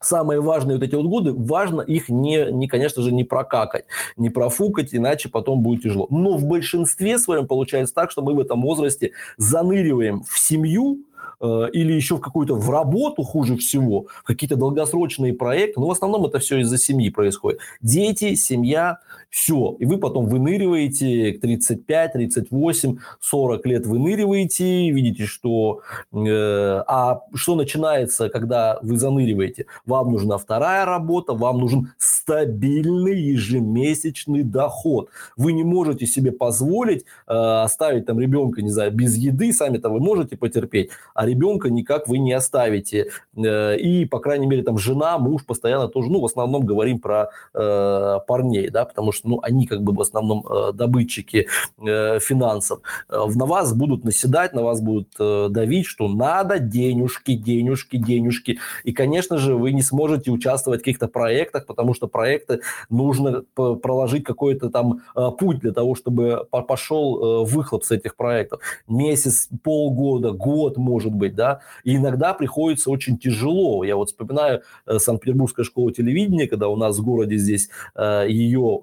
[SPEAKER 1] самые важные вот эти вот годы, важно их не, не, конечно же, не прокакать, не профукать, иначе потом будет тяжело. Но в большинстве своем получается так, что мы в этом возрасте заныриваем в семью, или еще в какую-то в работу хуже всего, в какие-то долгосрочные проекты. Но в основном это все из-за семьи происходит. Дети, семья, все. И вы потом выныриваете к 35, 38, 40 лет выныриваете, видите, что... Э, а что начинается, когда вы заныриваете? Вам нужна вторая работа, вам нужен стабильный ежемесячный доход. Вы не можете себе позволить э, оставить там ребенка, не знаю, без еды, сами-то вы можете потерпеть, а ребенка никак вы не оставите. Э, и, по крайней мере, там жена, муж постоянно тоже, ну, в основном говорим про э, парней, да, потому что, ну, они как бы в основном э, добытчики э, финансов. Э, на вас будут наседать, на вас будут э, давить, что надо денежки, денежки, денежки. И, конечно же, вы не сможете участвовать в каких-то проектах, потому что проекты нужно проложить какой-то там э, путь для того, чтобы пошел э, выхлоп с этих проектов. Месяц, полгода, год, может быть, да. И иногда приходится очень тяжело. Я вот вспоминаю э, Санкт-Петербургская школа телевидения, когда у нас в городе здесь ее,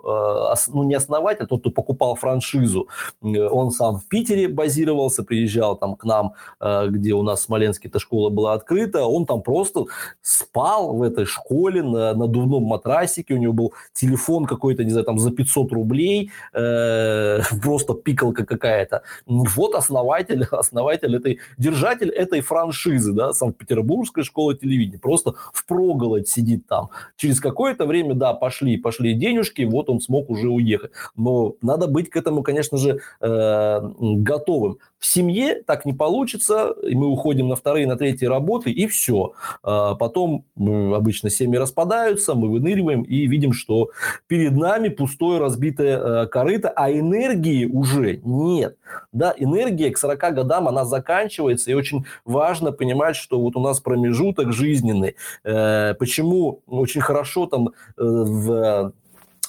[SPEAKER 1] ну, не основатель, тот, кто покупал франшизу, он сам в Питере базировался, приезжал там к нам, где у нас в Смоленске эта школа была открыта, он там просто спал в этой школе на надувном матрасике, у него был телефон какой-то, не знаю, там за 500 рублей, э, просто пикалка какая-то. Вот основатель, основатель этой, держатель этой франшизы, да, Санкт-Петербургская школа телевидения, просто впроголодь сидит там. Через какое-то время, да, пошли, пошли денежки, вот он смог уже уехать. Но надо быть к этому, конечно же, э, готовым. В семье так не получится, и мы уходим на вторые, на третьи работы, и все. А потом обычно семьи распадаются, мы выныриваем и видим, что перед нами пустое разбитое э, корыто, а энергии уже нет. Да, энергия к 40 годам, она заканчивается, и очень важно понимать, что вот у нас промежуток жизненный. Э, почему очень хорошо там э,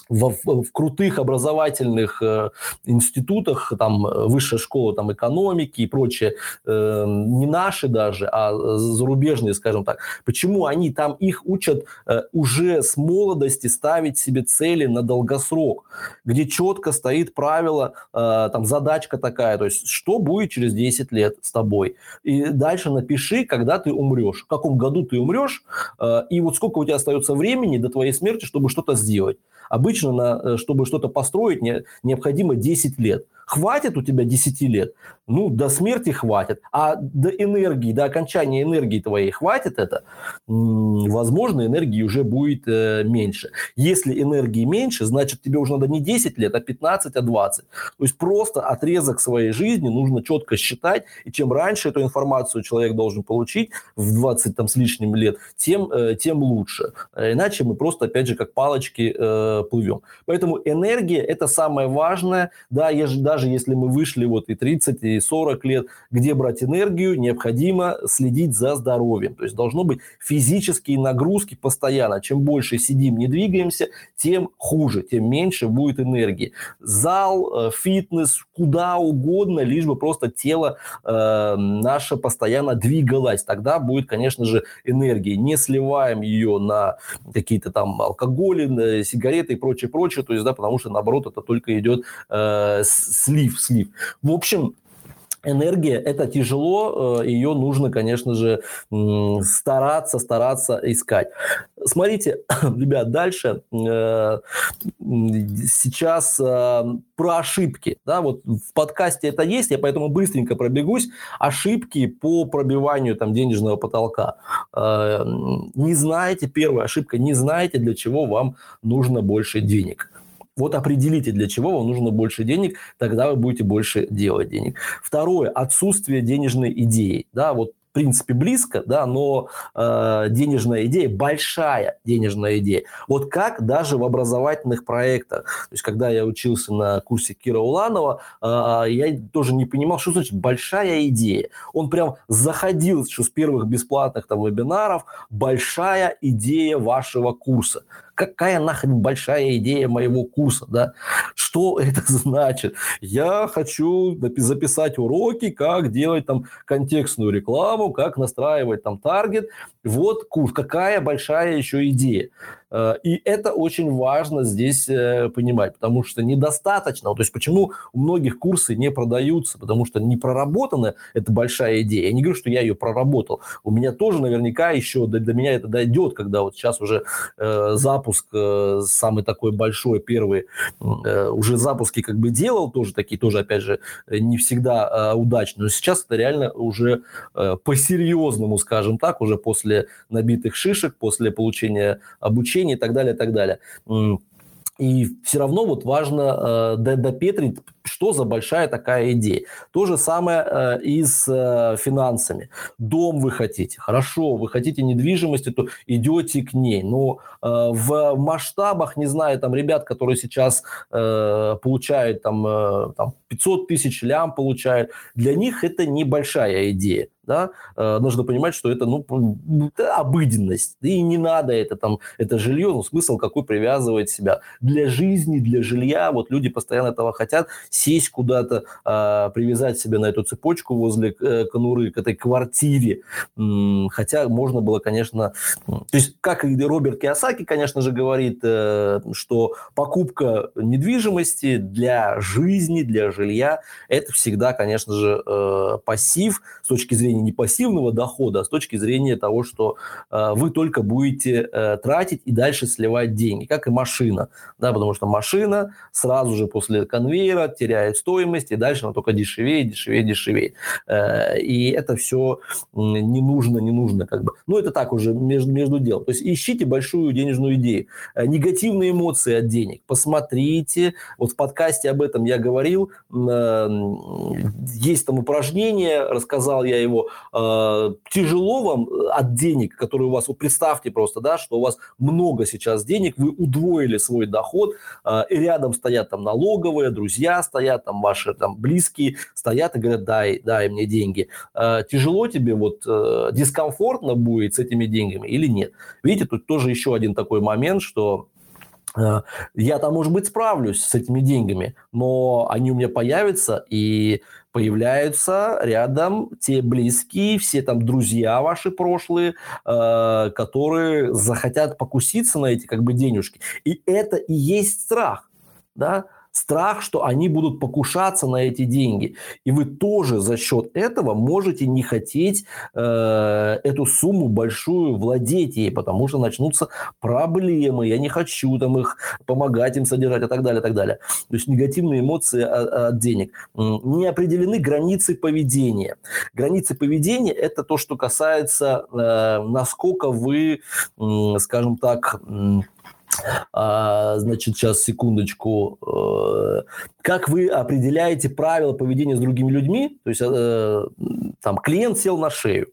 [SPEAKER 1] в в, крутых образовательных э, институтах, там высшая школа там, экономики и прочее, э, не наши даже, а зарубежные, скажем так. Почему они там их учат э, уже с молодости ставить себе цели на долгосрок, где четко стоит правило, э, там задачка такая, то есть что будет через 10 лет с тобой. И дальше напиши, когда ты умрешь, в каком году ты умрешь, э, и вот сколько у тебя остается времени до твоей смерти, чтобы что-то сделать. Обычно, на, э, чтобы что-то построить, не, необходимо 10 лет. Хватит у тебя 10 лет? Ну, до смерти хватит. А до энергии, до окончания энергии твоей хватит это? Возможно, энергии уже будет э, меньше. Если энергии меньше, значит, тебе уже надо не 10 лет, а 15, а 20. То есть просто отрезок своей жизни нужно четко считать. И чем раньше эту информацию человек должен получить, в 20 там, с лишним лет, тем, э, тем лучше. Иначе мы просто, опять же, как палочки э, плывем. Поэтому энергия – это самое важное. Да, даже даже если мы вышли вот и 30, и 40 лет, где брать энергию, необходимо следить за здоровьем. То есть должно быть физические нагрузки постоянно. Чем больше сидим, не двигаемся, тем хуже, тем меньше будет энергии. Зал, э, фитнес, куда угодно, лишь бы просто тело э, наше постоянно двигалось. Тогда будет, конечно же, энергия. Не сливаем ее на какие-то там алкоголи, сигареты и прочее, прочее. То есть, да, потому что, наоборот, это только идет э, с слив, слив. В общем, энергия – это тяжело, э, ее нужно, конечно же, стараться, стараться искать. Смотрите, ребят, дальше. Э, сейчас э, про ошибки. Да, вот в подкасте это есть, я поэтому быстренько пробегусь. Ошибки по пробиванию там, денежного потолка. Не знаете, первая ошибка, не знаете, для чего вам нужно больше денег. Вот определите, для чего вам нужно больше денег, тогда вы будете больше делать денег. Второе, отсутствие денежной идеи. Да, вот в принципе, близко, да, но э, денежная идея, большая денежная идея. Вот как даже в образовательных проектах. То есть, когда я учился на курсе Кира Уланова, э, я тоже не понимал, что значит большая идея. Он прям заходил еще с первых бесплатных там вебинаров, большая идея вашего курса какая нахрен большая идея моего курса, да? Что это значит? Я хочу записать уроки, как делать там контекстную рекламу, как настраивать там таргет. Вот курс, какая большая еще идея. Э, и это очень важно здесь э, понимать, потому что недостаточно. То есть почему у многих курсы не продаются? Потому что не проработана эта большая идея. Я не говорю, что я ее проработал. У меня тоже наверняка еще до, до меня это дойдет, когда вот сейчас уже э, запуск э, самый такой большой, первый, э, уже запуски как бы делал, тоже такие, тоже опять же не всегда э, удачные. Но сейчас это реально уже э, по-серьезному, скажем так, уже после набитых шишек, после получения обучения обучения и так далее, и так далее. И все равно вот важно э, допетрить, что за большая такая идея. То же самое э, и с э, финансами. Дом вы хотите, хорошо, вы хотите недвижимости, то идете к ней. Но э, в масштабах, не знаю, там ребят, которые сейчас э, получают там, э, там 500 тысяч лям получают, для них это небольшая идея да, э, нужно понимать, что это, ну, это обыденность, и не надо это там, это жилье, ну, смысл какой привязывать себя. Для жизни, для жилья, вот люди постоянно этого хотят, сесть куда-то, э, привязать себя на эту цепочку возле э, конуры, к этой квартире, хотя можно было, конечно, то есть, как и Роберт Киосаки, конечно же, говорит, э, что покупка недвижимости для жизни, для жилья, это всегда, конечно же, э, пассив с точки зрения не пассивного дохода, а с точки зрения того, что э, вы только будете э, тратить и дальше сливать деньги, как и машина, да, потому что машина сразу же после конвейера теряет стоимость, и дальше она только дешевеет, дешевеет, дешевеет. Э, и это все не нужно, не нужно как бы. Ну, это так уже между, между делом. То есть ищите большую денежную идею. Э, негативные эмоции от денег. Посмотрите, вот в подкасте об этом я говорил, э, есть там упражнение, рассказал я его, тяжело вам от денег, которые у вас, вот представьте просто, да, что у вас много сейчас денег, вы удвоили свой доход, и рядом стоят там налоговые, друзья стоят, там ваши там близкие стоят и говорят, дай, дай мне деньги. Э, тяжело тебе, вот э, дискомфортно будет с этими деньгами или нет? Видите, тут тоже еще один такой момент, что э, я там, может быть, справлюсь с этими деньгами, но они у меня появятся, и появляются рядом те близкие, все там друзья ваши прошлые, э, которые захотят покуситься на эти как бы денежки. И это и есть страх, да, страх, что они будут покушаться на эти деньги. И вы тоже за счет этого можете не хотеть э, эту сумму большую владеть ей, потому что начнутся проблемы. Я не хочу там их помогать им содержать и так далее, и так далее. То есть негативные эмоции от, от денег. Не определены границы поведения. Границы поведения – это то, что касается, э, насколько вы, э, скажем так, а, значит, сейчас секундочку. Э, как вы определяете правила поведения с другими людьми? То есть, э, там, клиент сел на шею,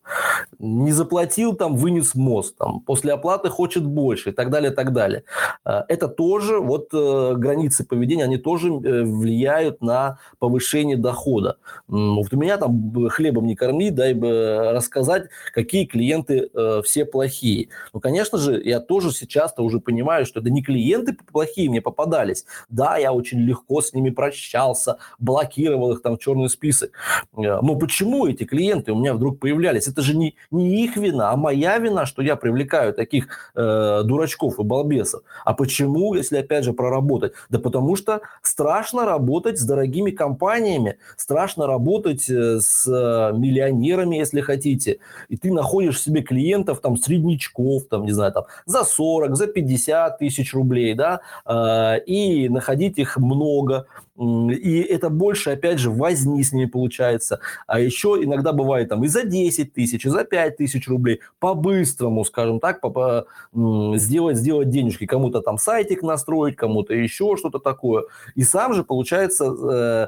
[SPEAKER 1] не заплатил, там, вынес мост, там, после оплаты хочет больше и так далее, и так далее. Э, это тоже, вот, границы поведения, они тоже влияют на повышение дохода. Вот у меня там хлебом не корми, дай бы рассказать, какие клиенты все плохие. Ну, конечно же, я тоже сейчас-то уже понимаю, что это не клиенты плохие мне попадались. Да, я очень легко с ними прощался, блокировал их там в черный список. Э, но почему эти клиенты у меня вдруг появлялись? Это же не, не их вина, а моя вина, что я привлекаю таких э, дурачков и балбесов. А почему, если опять же проработать? Да потому что страшно работать с дорогими компаниями, страшно работать э, с э, миллионерами, если хотите. И ты находишь себе клиентов, там, среднячков, там, не знаю, там, за 40, за 50 тысяч рублей, да, и находить их много, и это больше, опять же, возни с ними получается. А еще иногда бывает там и за 10 тысяч, и за 5 тысяч рублей по-быстрому, скажем так, сделать, сделать денежки. Кому-то там сайтик настроить, кому-то еще что-то такое. И сам же, получается, э,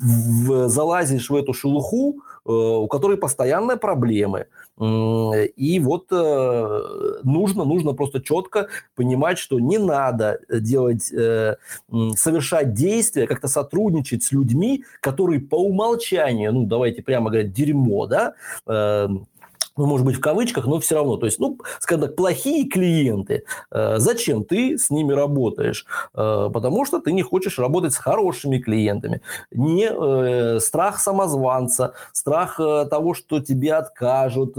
[SPEAKER 1] залазишь в эту шелуху, у которой постоянные проблемы. И вот э, нужно, нужно просто четко понимать, что не надо делать, э, совершать действия, как-то сотрудничать с людьми, которые по умолчанию, ну, давайте прямо говорить, дерьмо, да, эм, ну, может быть, в кавычках, но все равно. То есть, ну, скажем так, плохие клиенты. Э, зачем ты с ними работаешь? Э, потому что ты не хочешь работать с хорошими клиентами. Не э, страх самозванца, страх того, что тебе откажут,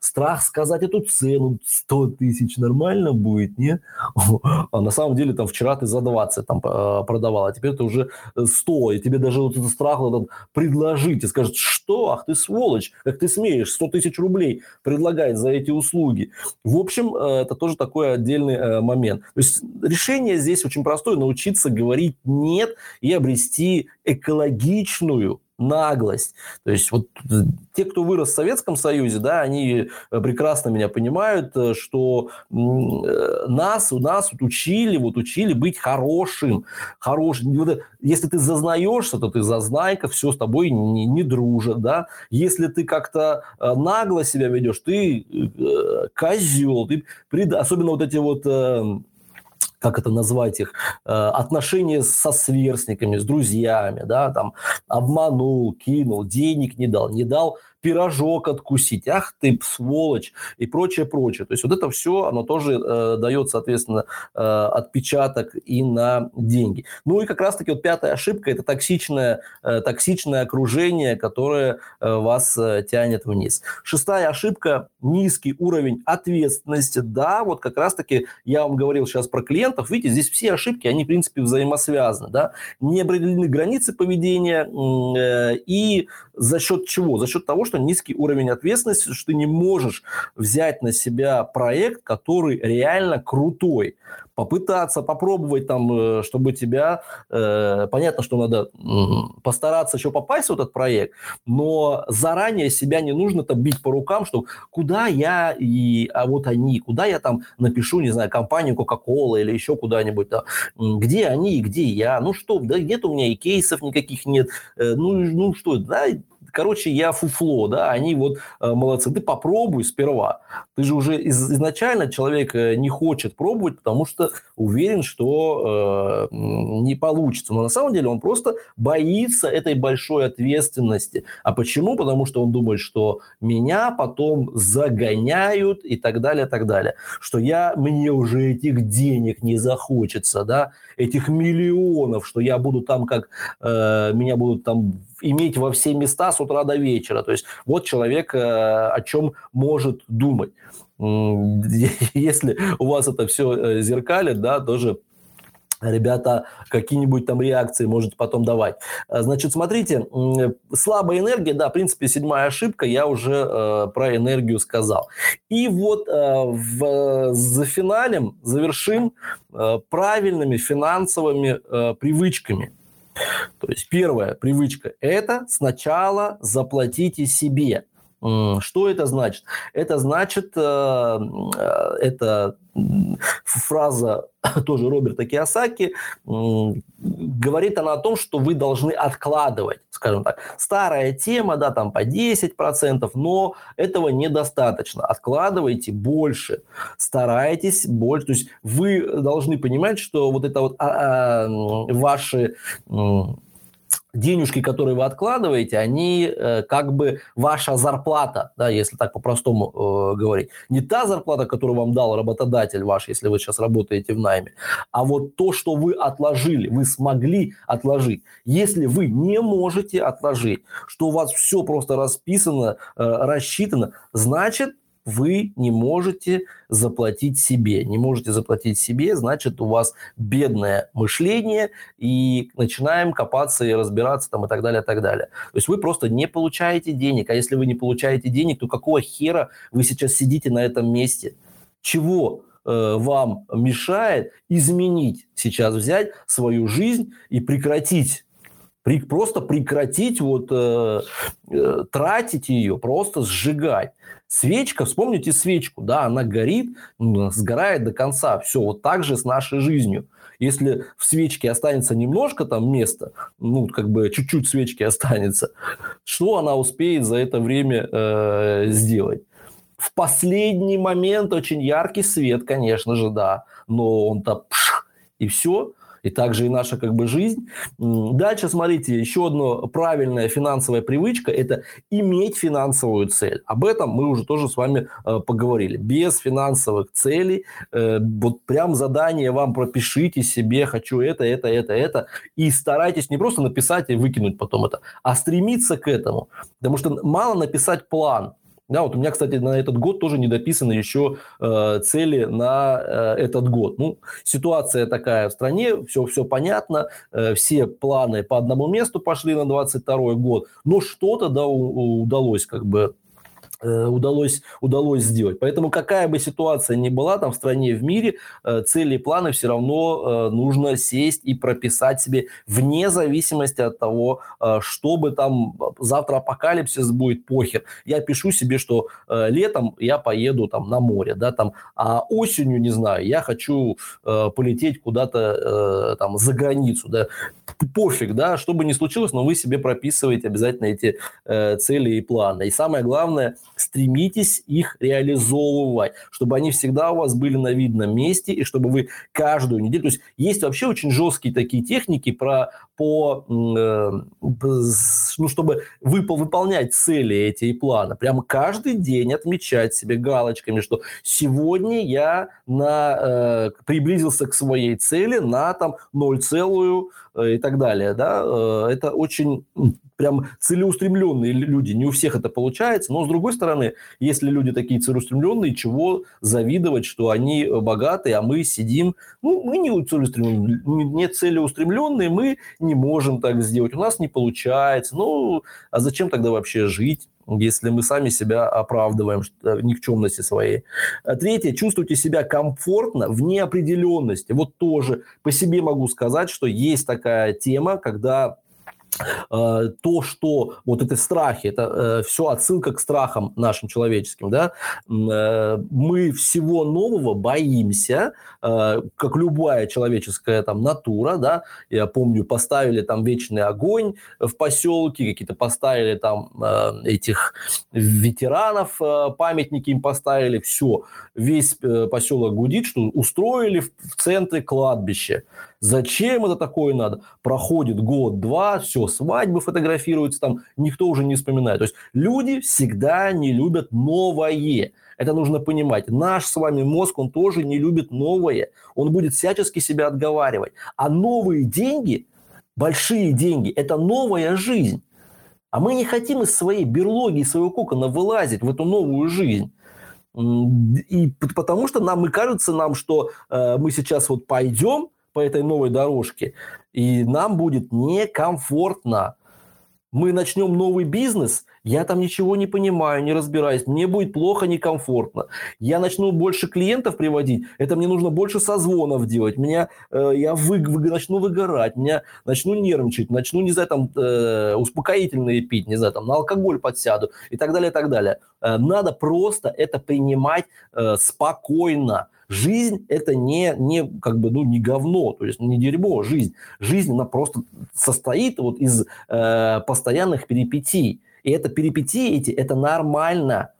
[SPEAKER 1] страх сказать эту цену 100 тысяч нормально будет, не? А на самом деле там вчера ты за 20 там продавал, а теперь ты уже 100, и тебе даже вот этот страх вот, предложить, и скажут, что? Ах ты сволочь, как ты смеешь, 100 тысяч рублей предлагает за эти услуги. В общем, э, это тоже такой отдельный э, момент. То есть решение здесь очень простое – научиться говорить «нет» и обрести экологичную наглость. То есть вот э, те, кто вырос в Советском Союзе, да, они э, прекрасно меня понимают, э, что нас, у нас вот учили, вот учили быть хорошим, хорошим. Если ты зазнаешься, то ты зазнайка, все с тобой не, не дружат, да. Если ты как-то нагло себя ведешь, ты козел, ты, особенно вот эти вот как это назвать их, э, отношения со сверстниками, с друзьями, да, там, обманул, кинул, денег не дал, не дал пирожок откусить, ах ты сволочь и прочее, прочее. То есть вот это все, оно тоже э, дает, соответственно, э, отпечаток и на деньги. Ну и как раз-таки вот пятая ошибка – это токсичное, э, токсичное окружение, которое э, вас э, тянет вниз. Шестая ошибка – низкий уровень ответственности. Да, вот как раз-таки я вам говорил сейчас про клиентов. Видите, здесь все ошибки, они, в принципе, взаимосвязаны. Да? Не определены границы поведения э, и за счет чего? За счет того, что низкий уровень ответственности, что ты не можешь взять на себя проект, который реально крутой. Попытаться, попробовать там, э, чтобы тебя... Э, понятно, что надо постараться еще попасть в этот проект, но заранее себя не нужно там бить по рукам, что куда я и... А вот они, куда я там напишу, не знаю, компанию Coca-Cola или еще куда-нибудь, да, где они и где я, ну что, да нет у меня и кейсов никаких нет, э, ну, ну что, да, короче, я фуфло, да, они вот э, молодцы. Ты попробуй сперва. Ты же уже из, изначально человек э, не хочет пробовать, потому что уверен, что э, не получится. Но на самом деле он просто боится этой большой ответственности. А почему? Потому что он думает, что меня потом загоняют и так далее, так далее. Что я, мне уже этих денег не захочется, да, этих миллионов, что я буду там как, э, меня будут там иметь во все места с утра до вечера. То есть вот человек э, о чем может думать. Если у вас это все э, зеркалит, да, тоже ребята какие-нибудь там реакции можете потом давать. Э, значит, смотрите, слабая энергия, да, в принципе, седьмая ошибка, я уже э, про энергию сказал. И вот э, в, за финалем завершим э, правильными финансовыми э, привычками. То есть первая привычка – это сначала заплатите себе. Что это значит? Это значит, э, э, это фраза тоже Роберта Киосаки, говорит она о том, что вы должны откладывать, скажем так. Старая тема, да, там по 10%, но этого недостаточно. Откладывайте больше, старайтесь больше. То есть вы должны понимать, что вот это вот а, а, ваши денежки, которые вы откладываете, они э, как бы ваша зарплата, да, если так по-простому э, говорить. Не та зарплата, которую вам дал работодатель ваш, если вы сейчас работаете в найме, а вот то, что вы отложили, вы смогли отложить. Если вы не можете отложить, что у вас все просто расписано, э, рассчитано, значит, вы не можете заплатить себе. Не можете заплатить себе, значит, у вас бедное мышление, и начинаем копаться и разбираться там и так далее, и так далее. То есть вы просто не получаете денег, а если вы не получаете денег, то какого хера вы сейчас сидите на этом месте? Чего э, вам мешает изменить сейчас, взять свою жизнь и прекратить при, просто прекратить вот э, э, тратить ее, просто сжигать. Свечка, вспомните свечку, да, она горит, сгорает до конца. Все, вот так же с нашей жизнью. Если в свечке останется немножко там места, ну, как бы чуть-чуть свечки останется, что она успеет за это время э, сделать? В последний момент очень яркий свет, конечно же, да, но он-то и все и также и наша как бы жизнь. Дальше, смотрите, еще одна правильная финансовая привычка – это иметь финансовую цель. Об этом мы уже тоже с вами э, поговорили. Без финансовых целей, э, вот прям задание вам пропишите себе, хочу это, это, это, это, и старайтесь не просто написать и выкинуть потом это, а стремиться к этому. Потому что мало написать план, да, вот у меня, кстати, на этот год тоже не дописаны еще э, цели на э, этот год. Ну, ситуация такая в стране, все, все понятно, э, все планы по одному месту пошли на 22 год, но что-то, да, у, удалось как бы удалось, удалось сделать. Поэтому какая бы ситуация ни была там в стране, в мире, э, цели и планы все равно э, нужно сесть и прописать себе вне зависимости от того, что бы там завтра апокалипсис будет, похер. Я пишу себе, что летом я поеду там на море, да, там, а осенью, не знаю, я хочу полететь куда-то там за границу, да, пофиг, да, что бы ни случилось, но вы себе прописываете обязательно эти цели и планы. И самое главное – стремитесь их реализовывать, чтобы они всегда у вас были на видном месте, и чтобы вы каждую неделю... То есть есть вообще очень жесткие такие техники про, по, э, ну, чтобы выпол, выполнять цели эти и планы. Прямо каждый день отмечать себе галочками, что сегодня я на, э, приблизился к своей цели на там 0, э, и так далее. Да? Э, это очень прям целеустремленные люди. Не у всех это получается, но с другой стороны, если люди такие целеустремленные, чего завидовать, что они богатые, а мы сидим, ну, мы не целеустремленные, не целеустремленные, мы не можем так сделать, у нас не получается. Ну, а зачем тогда вообще жить? Если мы сами себя оправдываем в никчемности своей. А третье, чувствуйте себя комфортно в неопределенности. Вот тоже по себе могу сказать, что есть такая тема, когда Э, то, что вот эти страхи, это э, все отсылка к страхам нашим человеческим, да, э, мы всего нового боимся, как любая человеческая там натура, да, я помню, поставили там вечный огонь в поселке, какие-то поставили там этих ветеранов, памятники им поставили, все, весь поселок гудит, что устроили в центре кладбище. Зачем это такое надо? Проходит год-два, все, свадьбы фотографируются, там никто уже не вспоминает. То есть люди всегда не любят новое. Это нужно понимать. Наш с вами мозг, он тоже не любит новое. Он будет всячески себя отговаривать. А новые деньги, большие деньги, это новая жизнь. А мы не хотим из своей берлоги, из своего кокона вылазить в эту новую жизнь. И потому что нам и кажется нам, что э, мы сейчас вот пойдем, по этой новой дорожке, и нам будет некомфортно. Мы начнем новый бизнес, я там ничего не понимаю, не разбираюсь, мне будет плохо, некомфортно. Я начну больше клиентов приводить, это мне нужно больше созвонов делать, меня, э, я вы, вы, начну выгорать, меня начну нервничать, начну, не знаю, там, э, успокоительные пить, не знаю, там, на алкоголь подсяду и так далее, и так далее. Э, надо просто это принимать э, спокойно Жизнь это не, не как бы, ну, не говно, то есть не дерьмо, жизнь. Жизнь, она просто состоит вот из э, постоянных перипетий. И это перипетии эти, это нормально.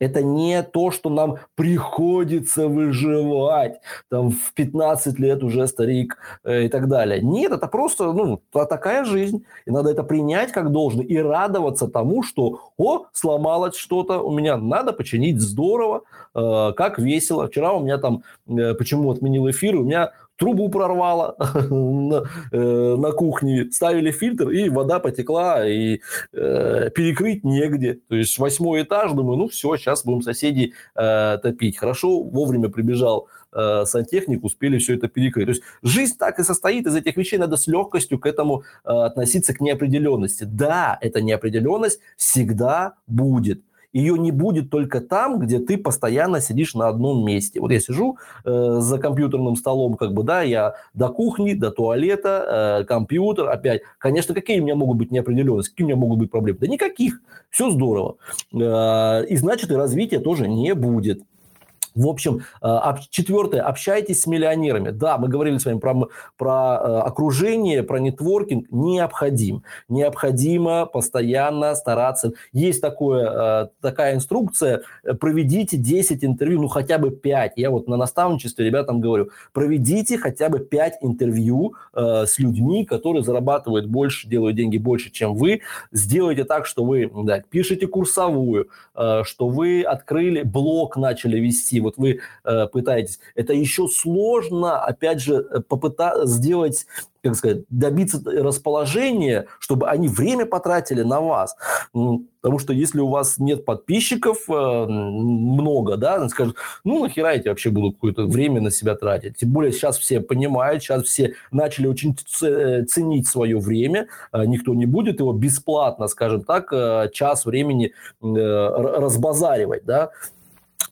[SPEAKER 1] Это не то, что нам приходится выживать. Там в 15 лет уже старик э, и так далее. Нет, это просто ну, такая жизнь. И надо это принять как должно и радоваться тому, что о, сломалось что-то у меня, надо починить здорово, э, как весело. Вчера у меня там, э, почему отменил эфир, у меня трубу прорвало на, э, на кухне, ставили фильтр, и вода потекла, и э, перекрыть негде. То есть восьмой этаж, думаю, ну все, сейчас будем соседей э, топить. Хорошо, вовремя прибежал э, сантехник, успели все это перекрыть. То есть жизнь так и состоит из этих вещей, надо с легкостью к этому э, относиться, к неопределенности. Да, эта неопределенность всегда будет ее не будет только там, где ты постоянно сидишь на одном месте. Вот я сижу э, за компьютерным столом, как бы, да, я до кухни, до туалета, э, компьютер, опять. Конечно, какие у меня могут быть неопределенности, какие у меня могут быть проблемы? Да никаких, все здорово. Э, и значит, и развития тоже не будет. В общем, э, четвертое, общайтесь с миллионерами. Да, мы говорили с вами про, про э, окружение, про нетворкинг. Необходим. Необходимо постоянно стараться. Есть такое, э, такая инструкция, проведите 10 интервью, ну хотя бы 5. Я вот на наставничестве ребятам говорю, проведите хотя бы 5 интервью с людьми, которые зарабатывают больше, делают деньги больше, чем вы. Сделайте так, что вы да, пишете курсовую, что вы открыли блог, начали вести, вот вы э, пытаетесь, это еще сложно, опять же, попытаться сделать как сказать, добиться расположения, чтобы они время потратили на вас. Потому что если у вас нет подписчиков э, много, да, скажут, ну, нахера я вообще буду какое-то время на себя тратить. Тем более сейчас все понимают, сейчас все начали очень э, ценить свое время. Э, никто не будет его бесплатно, скажем так, час времени разбазаривать, да.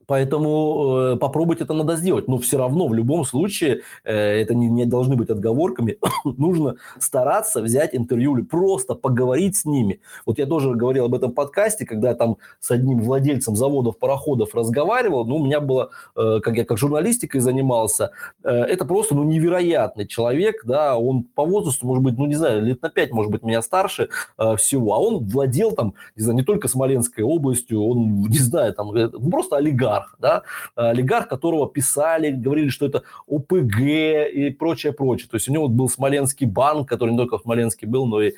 [SPEAKER 1] Поэтому э, попробовать это надо сделать. Но все равно, в любом случае, э, это не, не должны быть отговорками. Нужно стараться взять интервью, просто поговорить с ними. Вот я тоже говорил об этом подкасте, когда там с одним владельцем заводов пароходов разговаривал. Ну, у меня было, э, как я как журналистикой занимался, э, это просто ну, невероятный человек. Да, он по возрасту, может быть, ну, не знаю, лет на пять, может быть, меня старше э, всего. А он владел там, не знаю, не только Смоленской областью, он, не знаю, там, э, просто олигарх олигарх, да, олигарх, которого писали, говорили, что это ОПГ и прочее, прочее. То есть у него был Смоленский банк, который не только в Смоленске был, но и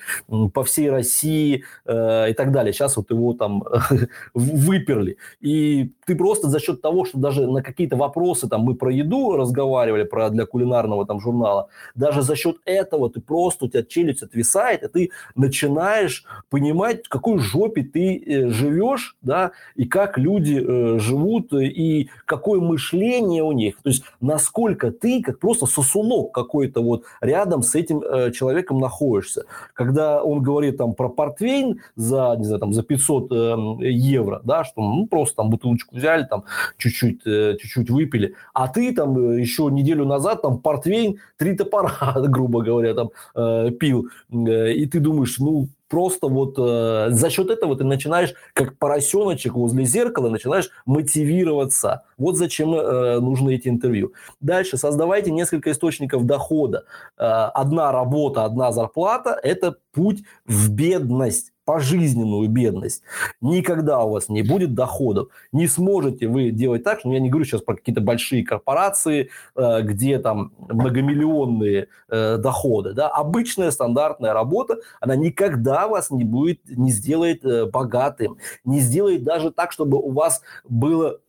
[SPEAKER 1] по всей России э, и так далее. Сейчас вот его там выперли. И ты просто за счет того, что даже на какие-то вопросы, там мы про еду разговаривали, про для кулинарного там журнала, даже за счет этого ты просто, у тебя челюсть отвисает, и ты начинаешь понимать, в какой жопе ты э, живешь, да, и как люди э, живут и какое мышление у них. То есть насколько ты, как просто сосунок какой-то вот рядом с этим э, человеком находишься. Когда он говорит там про портвейн за, не знаю, там за 500 э, евро, да, что ну просто там бутылочку взяли, там чуть-чуть, э, чуть-чуть выпили, а ты там э, еще неделю назад там портвейн три топора, грубо говоря, там э, пил, э, и ты думаешь, ну просто вот э, за счет этого ты начинаешь, как поросеночек возле зеркала, начинаешь мотивироваться. Вот зачем э, нужны эти интервью. Дальше создавайте несколько источников дохода. Э, одна работа, одна зарплата – это путь в бедность пожизненную бедность. Никогда у вас не будет доходов. Не сможете вы делать так, ну, я не говорю сейчас про какие-то большие корпорации, э, где там многомиллионные э, доходы. Да? Обычная стандартная работа, она никогда вас не будет, не сделает э, богатым, не сделает даже так, чтобы у вас было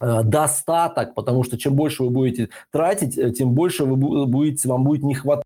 [SPEAKER 1] достаток, потому что чем больше вы будете тратить, тем больше вы будете, вам будет не хватать